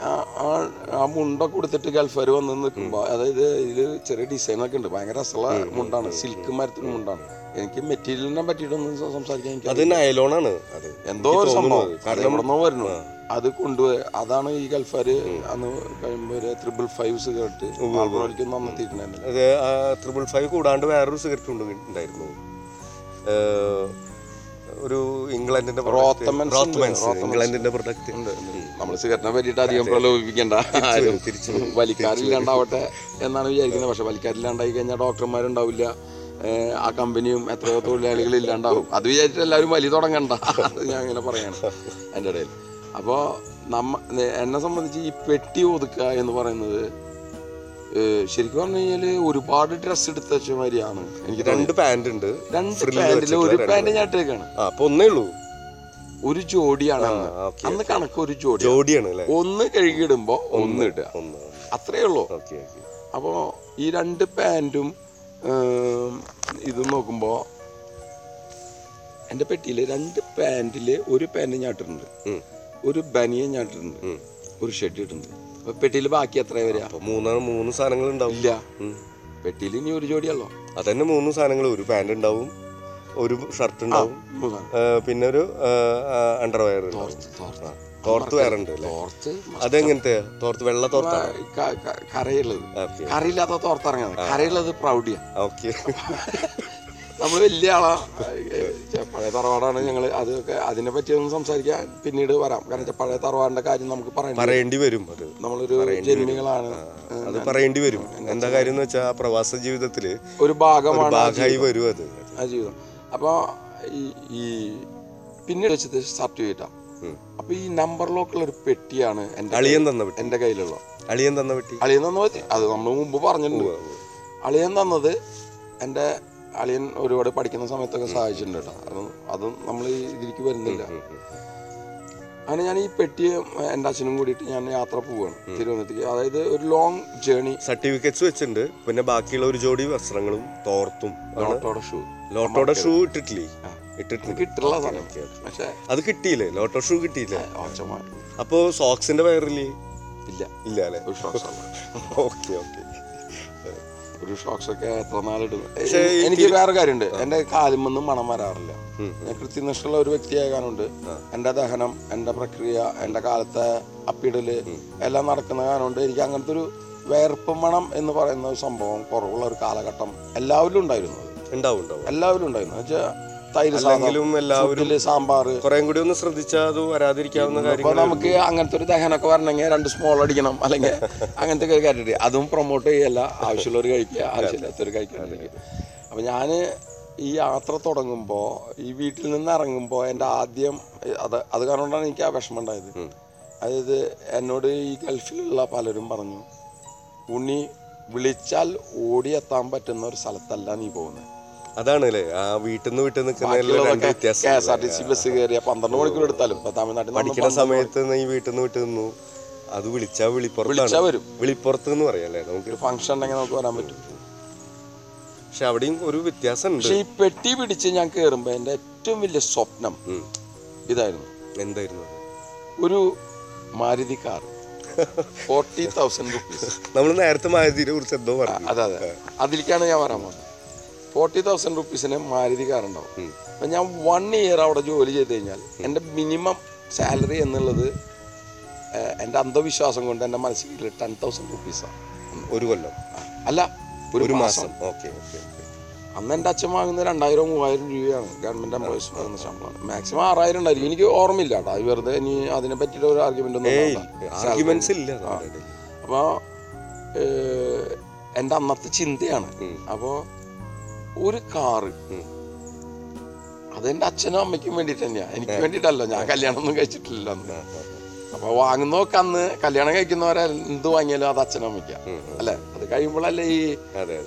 ആ- മുണ്ട കൊടുത്തിട്ട് ഗൾഫുകാർ വന്ന് നിൽക്കുമ്പോ അതായത് ഇതിൽ ചെറിയ ഡിസൈനൊക്കെ ഉണ്ട്. ഭയങ്കര രസമുള്ള മുണ്ടാണ്. സിൽക്ക് മരത്തിന് മുണ്ടാണ്. എനിക്ക് മെറ്റീരിയലിനെ പറ്റിയിട്ടൊന്നും സംസാരിക്കാൻ അത് നൈലോണാണ്. അത് എന്തോ ഒരു സംഭവം. എവിടെന്നോ വരുന്നു. അത് കൊണ്ടുപോയി അതാണ് ഈ ഗൾഫാര് അന്ന് കഴിയുമ്പോൾ ഒരു ത്രിബിൾ ഫൈവ് സിഗരറ്റ് മാർബോളിക്കൊന്നും അന്ന് തീരുന്നില്ല അത് ട്രിപ്പിൾ ഫൈവ് കൂടാണ്ട് വേറൊരു സിഗരറ്റ് ഉണ്ട് ഉണ്ടായിരുന്നു. ഒരു ഇംഗ്ലണ്ടിന്റെ. ഇംഗ്ലണ്ടിന്റെ പ്രൊഡക്റ്റ് നമ്മൾ സിഗരറ്റിനെ പറ്റിയിട്ട് അധികം പ്രലോഭിപ്പിക്കണ്ട. തിരിച്ചു വലിക്കാരില്ലാണ്ടാവട്ടെ എന്നാണ് വിചാരിക്കുന്നത്. പക്ഷെ വലിക്കാരില്ലാണ്ടായി കഴിഞ്ഞാൽ ഡോക്ടർമാരുണ്ടാവില്ല ആ കമ്പനിയും എത്രയോ തൊഴിലാളികൾ ഇല്ലാണ്ടാവും. അത് വിചാരിച്ചിട്ട് എല്ലാവരും വലിയ തുടങ്ങണ്ട. ഞാൻ അങ്ങനെ പറയാണ് എന്റെ ഇടയിൽ. അപ്പോൾ നമ്മ എന്നെ സംബന്ധിച്ച് ഈ പെട്ടി ഒതുക്കുക എന്ന് പറയുന്നത് ശരിക്കും പറഞ്ഞു കഴിഞ്ഞാൽ ഒരുപാട് ഡ്രസ് എടുത്ത അച്ഛന്മാരിയാണ് എനിക്ക് രണ്ട് പാന്റ് ഉണ്ട്. രണ്ട് പാന്റിൽ ഒരു പാന്റ് ഞാൻ ഇട്ടേക്കാണ്. അപ്പൊ ഒന്നേ ഉള്ളൂ. ഒരു ജോഡിയാണ് അന്ന്. കണക്ക് ഒരു ജോഡി ജോഡിയാണ് ഒന്ന് കഴുകിയിടുമ്പോ ഒന്ന് ഇടുക. അത്രേ ഉള്ളൂ. അപ്പോ ഈ രണ്ട് പാന്റും ഇതും നോക്കുമ്പോ എന്റെ പെട്ടിയിൽ രണ്ട് പാന്റിൽ ഒരു പാന്റ് ഞാട്ടിട്ടുണ്ട് ഒരു ബനിയൻ ഞാട്ടിട്ടുണ്ട് ഒരു ഷർട്ട് അപ്പോൾ പെട്ടിയിൽ ബാക്കി എത്ര വരിക? മൂന്നാണ് മൂന്ന് സാധനങ്ങൾ ഉണ്ടാവും ഇല്ല. പെട്ടിയിൽ ഇനി ഒരു ജോഡിയല്ലോ? അതന്നെ മൂന്ന് സാധനങ്ങൾ. ഒരു പാന്റ് ഉണ്ടാവും ഒരു ഷർട്ട് ഉണ്ടാവും. പിന്നെ ഒരു അണ്ടർവയർ തോർത്ത് വേറെ ഉണ്ട് തോർത്ത് അതെങ്ങനത്തെ തോർത്ത് വെള്ള തോർത്ത കറിയുള്ളത് ക- കറയുള്ളത് ഓക്കെ. കറിയില്ലാത്ത തോർത്തിറങ്ങുന്നത് കറിയുള്ളത് പ്രൗഡിയാ ഓക്കെ. നമ്മൾ വലിയ ആളാ. ഏ, പഴയ തറവാടാണ് ഞങ്ങൾ അതൊക്കെ അതിനെ പറ്റി ഒന്നും സംസാരിക്കാൻ പിന്നീട് വരാം. കാരണം പഴയ തറവാടിന്റെ കാര്യം നമുക്ക് പറയാം പറയേണ്ടി വരും അത്. നമ്മളൊരു ജന്മികളാണ്. അത് പറയേണ്ടി വരും. എന്താ കാര്യം എന്ന് വെച്ചാൽ പ്രവാസ ജീവിതത്തിൽ ഒരു ഭാഗമാണ് ഭാഗമായി വരും അത്. ആ ജീവിതം. അപ്പോൾ ഈ പിന്നീട് വെച്ചത് സർട്ടിഫിക്കറ്റ്. അപ്പൊ ഈ നമ്പർ ലോക്കുള്ള ഒരു പെട്ടിയാണ് അളിയൻ തന്ന എന്റെ കയ്യിലുള്ള. അളിയൻ തന്ന പെട്ടി. അളിയൻ തന്ന പെട്ടി. അത് നമ്മൾ മുമ്പ് പറഞ്ഞിട്ടുണ്ട്. അളിയൻ തന്നത് എന്റെ അളിയൻ ഒരുപാട് പഠിക്കുന്ന സമയത്തൊക്കെ സഹായിച്ചിട്ടുണ്ട് കേട്ടോ. അതും അതും നമ്മൾ ഇതിലേക്ക് വരുന്നില്ല. അങ്ങനെ ഞാൻ ഈ പെട്ടി എന്റെ അച്ഛനും കൂടിയിട്ട് ഞാൻ യാത്ര പോവുകയാണ് തിരുവനന്തപുരത്തേക്ക്. അതായത് ഒരു ലോങ് ജേണി സർട്ടിഫിക്കറ്റ്സ് വെച്ചിട്ടുണ്ട്. പിന്നെ ബാക്കിയുള്ള ഒരു ജോഡി വസ്ത്രങ്ങളും തോർത്തും. ലോട്ടോടെ ഷൂ. ലോട്ടോടെ ഷൂ ഇട്ടിട്ടില്ലേ? കിട്ടില്ല. പക്ഷേ അത് കിട്ടിയില്ലേ? ലോട്ടോ ഷൂ കിട്ടിയില്ലേ? അപ്പോ സോക്സിന്റെ വയറില്ലേ? ഇല്ല. ഇല്ല അല്ലേ? Okay okay. ഒരു ഷോക്സ് ഒക്കെ എത്ര നാളിടും പക്ഷേ എനിക്ക് വേറെ കാര്യമുണ്ട്. എന്റെ കാലുമൊന്നും മണം വരാറില്ല. ഞാൻ കൃത്യനിഷ്ഠമുള്ള ഒരു വ്യക്തിയാകാനുണ്ട് എന്റെ ദഹനം എന്റെ പ്രക്രിയ എന്റെ കാലത്തെ അപ്പിടൽ എല്ലാം നടക്കുന്ന കാരണമുണ്ട്. എനിക്ക് അങ്ങനത്തെ ഒരു വേർപ്പ് മണം എന്ന് പറയുന്ന ഒരു സംഭവം കുറവുള്ള ഒരു കാലഘട്ടം എല്ലാവരിലും ഉണ്ടായിരുന്നു. എല്ലാവരും ഉണ്ടാവും ഉണ്ടാവും. എല്ലാവരിലും ഉണ്ടായിരുന്നു. എന്നുവെച്ചാൽ തൈര് എല്ലാവരും സാമ്പാർ. കുറേം കൂടി ഒന്ന് ശ്രദ്ധിച്ചാൽ അത് വരാതിരിക്കാവുന്ന കാര്യങ്ങൾ നമുക്ക് അങ്ങനത്തെ ഒരു ദഹനമൊക്കെ വരണമെങ്കിൽ രണ്ട് സ്മോൾ അടിക്കണം. അല്ലെങ്കിൽ അങ്ങനത്തെ ഒരു കാര്യം അതും പ്രൊമോട്ട് ചെയ്യല്ല. ആവശ്യമുള്ളവർ കഴിക്കുക. ആവശ്യമില്ലാത്തവർ കഴിക്കുക അപ്പം ഞാൻ ഈ യാത്ര തുടങ്ങുമ്പോൾ ഈ വീട്ടിൽ നിന്ന് ഇറങ്ങുമ്പോൾ എന്റെ ആദ്യം അത് അത് കാരണമാണ് എനിക്ക് ആ വിഷമം ഉണ്ടായത്. അതായത് എന്നോട് ഈ ഗൾഫിലുള്ള പലരും പറഞ്ഞു ഉണ്ണി വിളിച്ചാൽ ഓടിയെത്താൻ പറ്റുന്ന ഒരു സ്ഥലത്തല്ല നീ പോകുന്നത്. അതാണ് അല്ലേ ആ വീട്ടിൽ നിന്ന് വീട്ടിൽ നിൽക്കുന്ന രണ്ട് കെ വ്യത്യാസം S R T C bus കയറിയ പന്ത്രണ്ട് മണിക്കൂർ എടുത്താലും. ഇപ്പൊ തമിഴ്നാട്ടിൽ നിന്ന് പഠിക്കുന്ന സമയത്ത് ഈ വീട്ടിൽ നിന്ന് വിട്ടു നിന്നു. അത് വിളിച്ചാ വിളിപ്പുറത്താണ്. വരും. വിളിപ്പുറത്ത് എന്ന് പറയാല്ലേ നമുക്ക് ഫംഗ്ഷൻ ഉണ്ടെങ്കിൽ നമുക്ക് വരാൻ പറ്റും. പക്ഷെ അവിടെയും ഒരു വ്യത്യാസം പക്ഷെ ഈ പെട്ടി പിടിച്ച് ഞാൻ കേറുമ്പോ എന്റെ ഏറ്റവും വലിയ സ്വപ്നം. ഇതായിരുന്നു. എന്തായിരുന്നു ഒരു Maruti car. Forty thousand rupees. നമ്മൾ നേരത്തെ മാരുതിയെ കുറിച്ച് എന്തോ പറഞ്ഞു. അതെ അതെ. അതിലേക്കാണ് ഞാൻ വരാൻ പോകുന്നത്. ഫോർട്ടി തൗസൻഡ് റുപ്പീസിന് മാരുതി കാർ ഉണ്ടാവും. അപ്പം ഞാൻ വൺ ഇയർ അവിടെ ജോലി ചെയ്ത് കഴിഞ്ഞാൽ എന്റെ മിനിമം സാലറി എന്നുള്ളത് എന്റെ അന്ധവിശ്വാസം കൊണ്ട് എന്റെ മനസ്സിൽ ടെൻ തൗസൻഡ് റുപ്പീസാണ് ഒരു കൊല്ലം? അല്ല ഒരു മാസം. ഓക്കെ ഓക്കെ അന്ന് എന്റെ അച്ഛൻ വാങ്ങുന്ന രണ്ടായിരം മൂവായിരം രൂപയാണ്. ഗവൺമെന്റ് എംപ്ലോയീസ് വാങ്ങുന്ന ശമ്പളമാണ്. മാക്സിമം ആറായിരം ഉണ്ടായിരിക്കും. എനിക്ക് ഓർമ്മയില്ല കേട്ടോ. അത് വെറുതെ ഇനി അതിനെ പറ്റിയിട്ട് ഒരു ആർഗ്യുമെന്റ് ഒന്നും. ഇല്ല. അപ്പോൾ എന്റെ അന്നത്തെ ചിന്തയാണ്. അപ്പോൾ ഒരു കാറ്. അതെന്റെ അച്ഛനും അമ്മയ്ക്കും വേണ്ടിട്ട് തന്നെയാ. എനിക്ക് വേണ്ടിട്ടല്ലോ ഞാൻ കല്യാണം ഒന്നും കഴിച്ചിട്ടില്ല അന്ന് അപ്പോൾ വാങ്ങുന്നതൊക്കെ അന്ന് കല്യാണം കഴിക്കുന്നവരെ എന്ത് വാങ്ങിയാലും അത് അച്ഛനും അമ്മയ്ക്ക. അല്ലെ? അത് കഴിയുമ്പോഴല്ലേ ഈ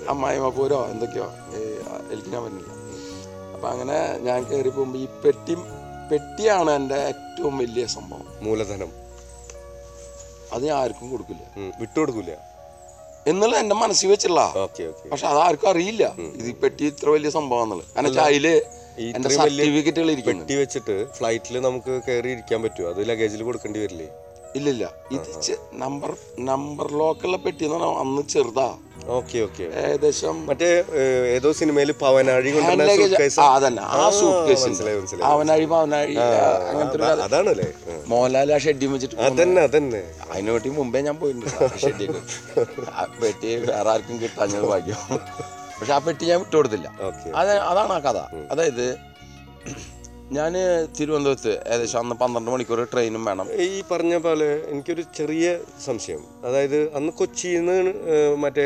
അമ്മായിമ്മ പോരോ എന്തൊക്കെയോ ഏ, പറ്റില്ല അപ്പൊ അങ്ങനെ ഞാൻ കയറി പോകുമ്പോ ഈ പെട്ടി പെട്ടിയാണ് എന്റെ ഏറ്റവും വലിയ സംഭവം. മൂലധനം. അത് ഞാൻ ആർക്കും കൊടുക്കില്ല. ഉം. വിട്ടുകൊടുക്കൂല എന്നുള്ള എന്റെ മനസ്സിൽ വെച്ചുള്ള പക്ഷെ അത് ആർക്കും അറിയില്ല. ഇത് പെട്ടി ഇത്ര വലിയ സംഭവം എന്നുള്ളത് കാരണം വെച്ചാൽ അതിൽ സർട്ടിഫിക്കറ്റുകൾ പെട്ടി വെച്ചിട്ട് ഫ്ലൈറ്റിൽ നമുക്ക് കയറി ഇരിക്കാൻ പറ്റുമോ അത് ലഗേജിൽ കൊടുക്കേണ്ടി വരില്ലേ? ഇല്ലില്ല. ഇത് ചെ- നമ്പർ നമ്പർ ലോക്കുള്ള പെട്ടി എന്ന് പറഞ്ഞാൽ അന്ന് ചെറുതാ. ഓക്കെ ഓക്കെ ഏകദേശം മറ്റേ ഏഹ്, ഏതോ സിനിമയിൽ പവനാഴി ഹാൻഡ് suitcase. ആ? അതന്നെ. ആ ആ, സൂട്ട് കേസ് മനസ്സിലായി മനസ്സിലായി. അവനാഴി പവനാഴി അങ്ങനത്തെ ഒരു അതാ- അതാണല്ലേ. ആ. മോഹൻലാൽ ആ ഷെഡ്യൂൾ വെച്ചിട്ട് അതന്നെ അതന്നെ. അതിനെ പറ്റി മുമ്പേ ഞാൻ പോയിട്ടുണ്ട് ആ പെട്ടി വേറെ ആർക്കും കിട്ടാഞ്ഞത് ഭാഗ്യം. പക്ഷെ ആ പെട്ടി ഞാൻ വിട്ടുകൊടുത്തില്ല. ഓക്കെ അത് അതാണ് ആ കഥ. അതായത് ഞാൻ തിരുവനന്തപുരത്ത് ഏകദേശം അന്ന് പന്ത്രണ്ട് മണിക്കൂർ ട്രെയിനും വേണം. ഈ പറഞ്ഞ പോലെ എനിക്കൊരു ചെറിയ സംശയം. അതായത് അന്ന് കൊച്ചിയിൽ നിന്ന് മറ്റേ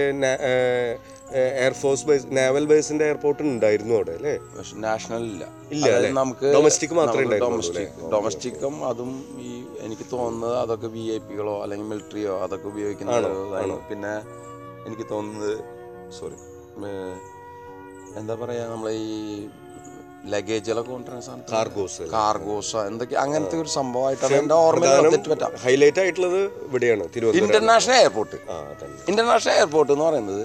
എയർഫോഴ്സ് ബേസ് നാവൽ ബേസിന്റെ എയർപോർട്ട് ഉണ്ടായിരുന്നു അവിടെ അല്ലേ? പക്ഷെ നാഷണൽ ഇല്ല. ഇല്ല നമുക്ക് ഡൊമസ്റ്റിക് മാത്രമേ ഡൊമസ്റ്റിക് ഡൊമസ്റ്റിക്കും അതും ഈ എനിക്ക് തോന്നുന്നത് അതൊക്കെ വി ഐ പികളോ അല്ലെങ്കിൽ മിലിറ്ററിയോ അതൊക്കെ ഉപയോഗിക്കുന്നതാണ് പിന്നെ എനിക്ക് തോന്നുന്നത് സോറി എന്താ പറയാ നമ്മളെ ഈ ലഗേജുകളൊക്കെ കൊണ്ടുവരുന്ന സാധനം. കാർഗോസ് കാർഗോസ് എന്തൊക്കെ അങ്ങനത്തെ ഒരു സംഭവമായിട്ടാണ് എന്റെ ഓർമ്മ ഹൈലൈറ്റ് ആയിട്ടുള്ളത് ഇവിടെയാണ് Thiruvananthapuram. International airport international airport എന്ന് പറയുന്നത്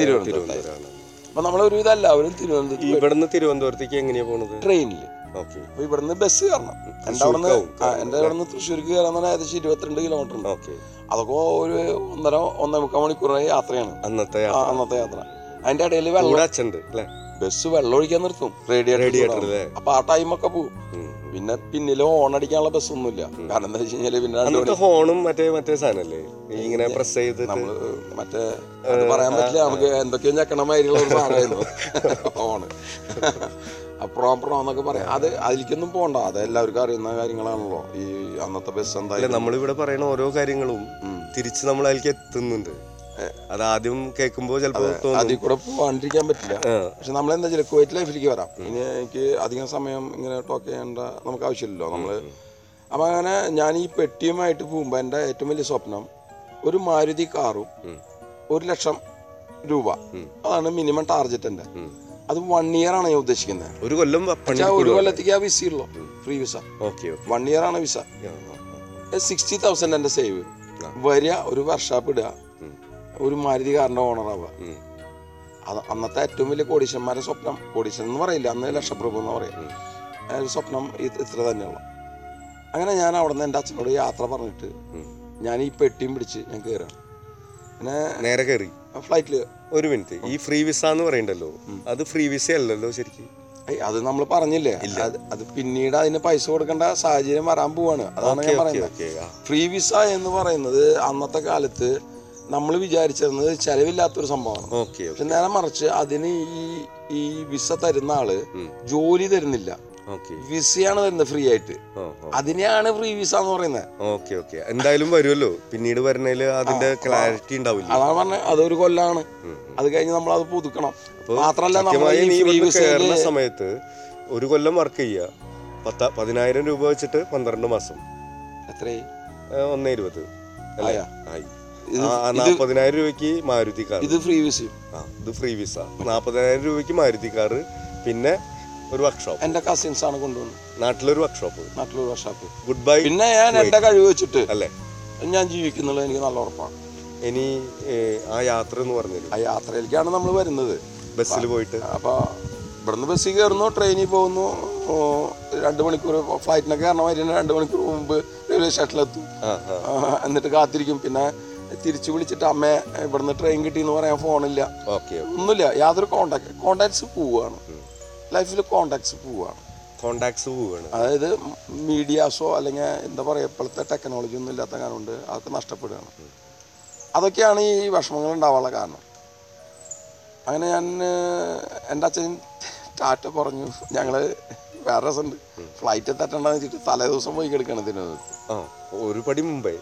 തിരുവനന്തപുരത്ത്. തിരുവനന്തപുരമാണ്. അപ്പൊ നമ്മൾ ഒരു ഇതെല്ലാവരും തിരുവനന്തപുരത്ത് ഇവിടുന്ന് തിരുവനന്തപുരത്തേക്ക് എങ്ങനെയാ പോണത്? ട്രെയിനിൽ അപ്പൊ ഇവിടുന്ന് ബസ് കയറണം. എന്റെ അവിടുന്ന് എന്റെ എന്റെ അവിടുന്ന് തൃശ്ശൂർക്ക് കയറാൻ പറഞ്ഞാൽ ഏകദേശം ഇരുപത്തിരണ്ട് കിലോമീറ്റർ ഉണ്ട്. ഓക്കെ. അതൊക്കെ ഒരു ഒന്നര ഒന്നേ മുക്കാൽ മണിക്കൂറായി യാത്രയാണ്. അന്നത്തെ അന്നത്തെ യാത്ര. അതിന്റെ ഇടയിൽ വെള്ളം ബസ് വെള്ളം ഒഴിക്കാൻ നിർത്തും റേഡിയേറ്റർ? അപ്പൊ ആ ടൈമൊക്കെ പോകും. പിന്നെ പിന്നിൽ ഹോൺ അടിക്കാനുള്ള ബസ് ഒന്നുമില്ല. കാരണം എന്താ വെച്ച് കഴിഞ്ഞാൽ പിന്നെ ഹോണും മറ്റേ മറ്റേ സാധനല്ലേ? ഇങ്ങനെ പ്രസ് ചെയ്ത് നമ്മൾ മറ്റേ അത് പറയാൻ പറ്റില്ല. നമുക്ക് എന്തൊക്കെയോ ഞെക്കണമായിട്ടുള്ള ഒരു സാധനമായിരുന്നു. ഹോണ് അപ്പുറം അപ്പുറം എന്നൊക്കെ പറയാം. അത് അതിലേക്കൊന്നും പോകണ്ട അത് എല്ലാവർക്കും അറിയുന്ന കാര്യങ്ങളാണല്ലോ. ഈ അന്നത്തെ ബസ് എന്തായാലും നമ്മളിവിടെ പറയുന്ന ഓരോ കാര്യങ്ങളും. തിരിച്ച് നമ്മൾ അതിലേക്ക് എത്തുന്നുണ്ട്. അത് ആദ്യം കേൾക്കുമ്പോൾ ചിലപ്പോൾ അതിൽ കൂടെ പോകാണ്ടിരിക്കാൻ പറ്റില്ല. പക്ഷെ നമ്മൾ എന്താ വെച്ചാൽ കുവൈറ്റ് ലൈഫിലേക്ക് വരാം. ഇനി എനിക്ക് അധികം സമയം ഇങ്ങനെ ടോക്ക് ചെയ്യേണ്ട നമുക്ക് ആവശ്യമില്ലല്ലോ. നമ്മൾ അപ്പം അങ്ങനെ ഞാൻ ഈ പെട്ടിയുമായിട്ട് പോകുമ്പോൾ എന്റെ ഏറ്റവും വലിയ സ്വപ്നം ഒരു മാരുതി കാറും ഒരു ലക്ഷം രൂപ. അതാണ് മിനിമം ടാർജറ്റ് എന്റെ. അത് വൺ ഇയർ ആണ് ഞാൻ ഉദ്ദേശിക്കുന്നത്. ഒരു കൊല്ലം ഒരു കൊല്ലത്തേക്ക് ആ വിസ ഉള്ളൂ ഫ്രീ വിസ വൺ ഇയർ ആണ് വിസ സിക്സ്റ്റി തൗസൻഡ് എന്റെ സേവ് വരിക ഒരു വർഷാപ്പ് ഇടുക. ഒരു മാരുതി കാറിന്റെ ഓണറാവുക അത് അന്നത്തെ ഏറ്റവും വലിയ കോടീശന്മാരെ സ്വപ്നം. കോടീശൻ എന്ന് പറയില്ല. അന്ന് ലക്ഷപ്രഭു എന്ന് പറയും. സ്വപ്നം ഇത്ര തന്നെയുള്ള. അങ്ങനെ ഞാൻ അവിടെ നിന്ന് എന്റെ അച്ഛനോട് യാത്ര പറഞ്ഞിട്ട് ഞാൻ ഈ പെട്ടിയും പിടിച്ച് ഞാൻ കയറാണ് പിന്നെ നേരെ കയറി ഫ്ലൈറ്റിൽ ഒരു മിനിറ്റ് ഈ ഫ്രീ വിസ എന്ന് പറയണ്ടല്ലോ? അത് ഫ്രീ വിസ അല്ലല്ലോ ശരിക്കും? അത് നമ്മൾ പറഞ്ഞില്ലേ? അത് അത് പിന്നീട് അതിന് പൈസ കൊടുക്കേണ്ട സാഹചര്യം വരാൻ പോവാണ്. അതാണ് ഞാൻ പറയുന്നത്. ഫ്രീ വിസ എന്ന് പറയുന്നത് അന്നത്തെ കാലത്ത് നമ്മൾ വിചാരിച്ചിരുന്നത് ചെലവില്ലാത്തൊരു സംഭവമാണ്. പക്ഷെ നേരെ മറിച്ച് അതിന് ഈ ഈ വിസ തരുന്ന ആൾ ജോലി തരുന്നില്ല. വിസയാണ് തരുന്നത് ഫ്രീ ആയിട്ട്. അതിനെയാണ് ഫ്രീ വിസ എന്ന് പറയുന്നത് ഓക്കെ ഓക്കെ. എന്തായാലും വരുമല്ലോ പിന്നീട് വരണേൽ അതിന്റെ ക്ലാരിറ്റി ഉണ്ടാവില്ല? അതാണ് പറഞ്ഞത് അതൊരു കൊല്ലാണ്. അത് കഴിഞ്ഞ് നമ്മൾ അത് പുതുക്കണം. മാത്രല്ല നമ്മൾ സമയത്ത് ഒരു കൊല്ലം വർക്ക് ചെയ്യുക പത്ത പതിനായിരം രൂപ വെച്ചിട്ട് പന്ത്രണ്ട് മാസം. എത്രയായി? ഒന്നേ ഇരുപത്. ആയാ? നാപ്പതിനായിരം രൂപയ്ക്ക് മാരുതി കാർ ഇത് ഫ്രീ വിസ ആ ഇത് ഫ്രീ വിസ നാപ്പതിനായിരം രൂപയ്ക്ക് മാരുതി കാർ പിന്നെ ഒരു വർക്ക്ഷോപ്പ് എന്റെ കസിൻസ് ആണ് കൊണ്ടുവന്നത്. നാട്ടിലൊരു വർക്ക്ഷോപ്പ് നാട്ടിലൊരു വർക്ക്ഷോപ്പ് ഗുഡ് ബൈ പിന്നെ ഞാൻ എന്റെ കഴിവ് വെച്ചിട്ട് അല്ലേ? ഞാൻ ജീവിക്കുന്നുള്ളത് എനിക്ക് നല്ല ഉറപ്പാണ്. ഇനി ആ യാത്ര എന്ന് പറഞ്ഞത് ആ യാത്രയിലേക്കാണ് നമ്മൾ വരുന്നത്. ബസ്സിൽ പോയിട്ട്. അപ്പോൾ ഇവിടുന്ന് ബസ്സിൽ കയറുന്നു ട്രെയിനിൽ പോകുന്നു രണ്ട് മണിക്കൂർ ഫ്ലൈറ്റിനൊക്കെ കാരണം വരുന്ന രണ്ട് മണിക്കൂർ മുമ്പ് റെയിൽവേ സ്റ്റേഷനിലെത്തും എന്നിട്ട് കാത്തിരിക്കും. പിന്നെ തിരിച്ചു വിളിച്ചിട്ട് അമ്മ ഇവിടുന്ന് ട്രെയിൻ കിട്ടി എന്ന് പറയാൻ ഫോണില്ല ഓക്കെ ഒന്നുമില്ല യാതൊരു കോണ്ടാക്ട് കോണ്ടാക്ട്സ് പോവുകയാണ്. ലൈഫിൽ കോണ്ടാക്ട്സ് പോവുകയാണ്. കോണ്ടാക്ട്സ് പോവുകയാണ്. അതായത് മീഡിയാസോ അല്ലെങ്കിൽ എന്താ പറയുക ഇപ്പോഴത്തെ ടെക്നോളജി ഒന്നും ഇല്ലാത്ത കാരണം കൊണ്ട് അതൊക്കെ നഷ്ടപ്പെടുകയാണ്. അതൊക്കെയാണ് ഈ വിഷമങ്ങൾ ഉണ്ടാവാനുള്ള കാരണം. അങ്ങനെ ഞാൻ എന്റെ അച്ഛൻ ടാറ്റ പറഞ്ഞു ഞങ്ങൾ വേറെ രസമുണ്ട്. ഫ്ലൈറ്റ് തട്ടണ്ടെന്ന് വെച്ചിട്ട് തലേ ദിവസം പോയി കിടക്കണം ഇതിനകത്ത്. ഒരു പടി മുമ്പേ.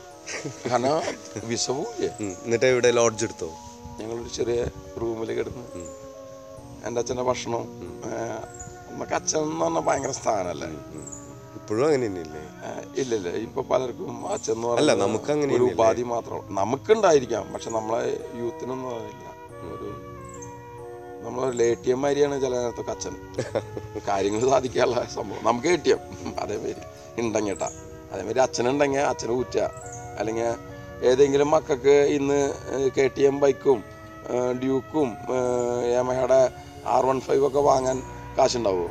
കാരണം വിസ പോവില്ലേ. എന്നിട്ട് ഇവിടെ ലോഡ്ജ് എടുത്തോ? ഞങ്ങളൊരു ചെറിയ റൂമിൽ കിടന്ന്. എന്റെ അച്ഛന്റെ ഭക്ഷണം നമുക്ക് അച്ഛൻ എന്ന് പറഞ്ഞാൽ ഭയങ്കര സ്ഥാനമല്ലേ? ഉം. ഇപ്പോഴും അങ്ങനെ തന്നെയല്ലേ? ഇല്ലല്ല ഇല്ല ഇല്ല ഇപ്പൊ പലർക്കും അച്ഛൻ എന്ന് പറഞ്ഞാൽ നമുക്ക് അങ്ങനെ ഒരു? ഉപാധി മാത്രം. നമുക്കുണ്ടായിരിക്കാം പക്ഷെ നമ്മളെ യൂത്തിനൊന്നും അതില്ല ഒരു നമ്മളൊരു ലേറ്റിയം മാതിരിയാണ് ചില നേരത്തൊക്കെ അച്ഛൻ. കാര്യങ്ങൾ സാധിക്കാനുള്ള സംഭവം. നമുക്ക് കിട്ടിയം അതേമാതിരി. ഉണ്ടെങ്കിട്ടാ അതേമാതിരി അച്ഛനുണ്ടെങ്കിൽ അച്ഛനെ ഊറ്റുക അല്ലെങ്കിൽ ഏതെങ്കിലും മക്കൾക്ക് ഇന്ന് കെ ടി എം ബൈക്കും ഡ്യൂക്കും യമഹയുടെ ആർ വൺ ഫൈവ് ഒക്കെ വാങ്ങാൻ കാശുണ്ടാവുമോ?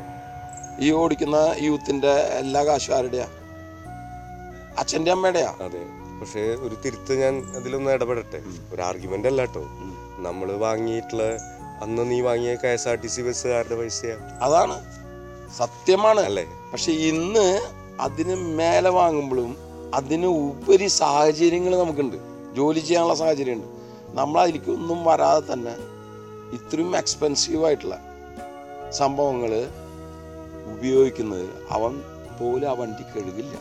ഈ ഓടിക്കുന്ന യൂത്തിന്റെ എല്ലാ കാശും ആരുടെയാ? അച്ഛന്റെ അമ്മയുടെയാ? അതെ. പക്ഷേ ഒരു തിരുത്ത് ഞാൻ അതിലൊന്ന് ഇടപെടട്ടെ? ഒരു ആർഗ്യുമെന്റ് അല്ല കേട്ടോ. നമ്മൾ വാങ്ങിയിട്ടുള്ള അന്ന് നീ വാങ്ങിയ K S R T C bus ആരുടെ പൈസയാ. അതാണ്. സത്യമാണ്. അല്ലേ? പക്ഷെ ഇന്ന് അതിന് മേലെ വാങ്ങുമ്പോഴും അതിന് ഉപരി സാഹചര്യങ്ങൾ നമുക്കുണ്ട്. ജോലി ചെയ്യാനുള്ള സാഹചര്യമുണ്ട്. നമ്മൾ അതിലേക്കൊന്നും വരാതെ തന്നെ ഇത്രയും എക്സ്പെൻസീവ് ആയിട്ടുള്ള സംഭവങ്ങൾ ഉപയോഗിക്കുന്നത് അവൻ പോലും ആ വണ്ടി കഴുകില്ല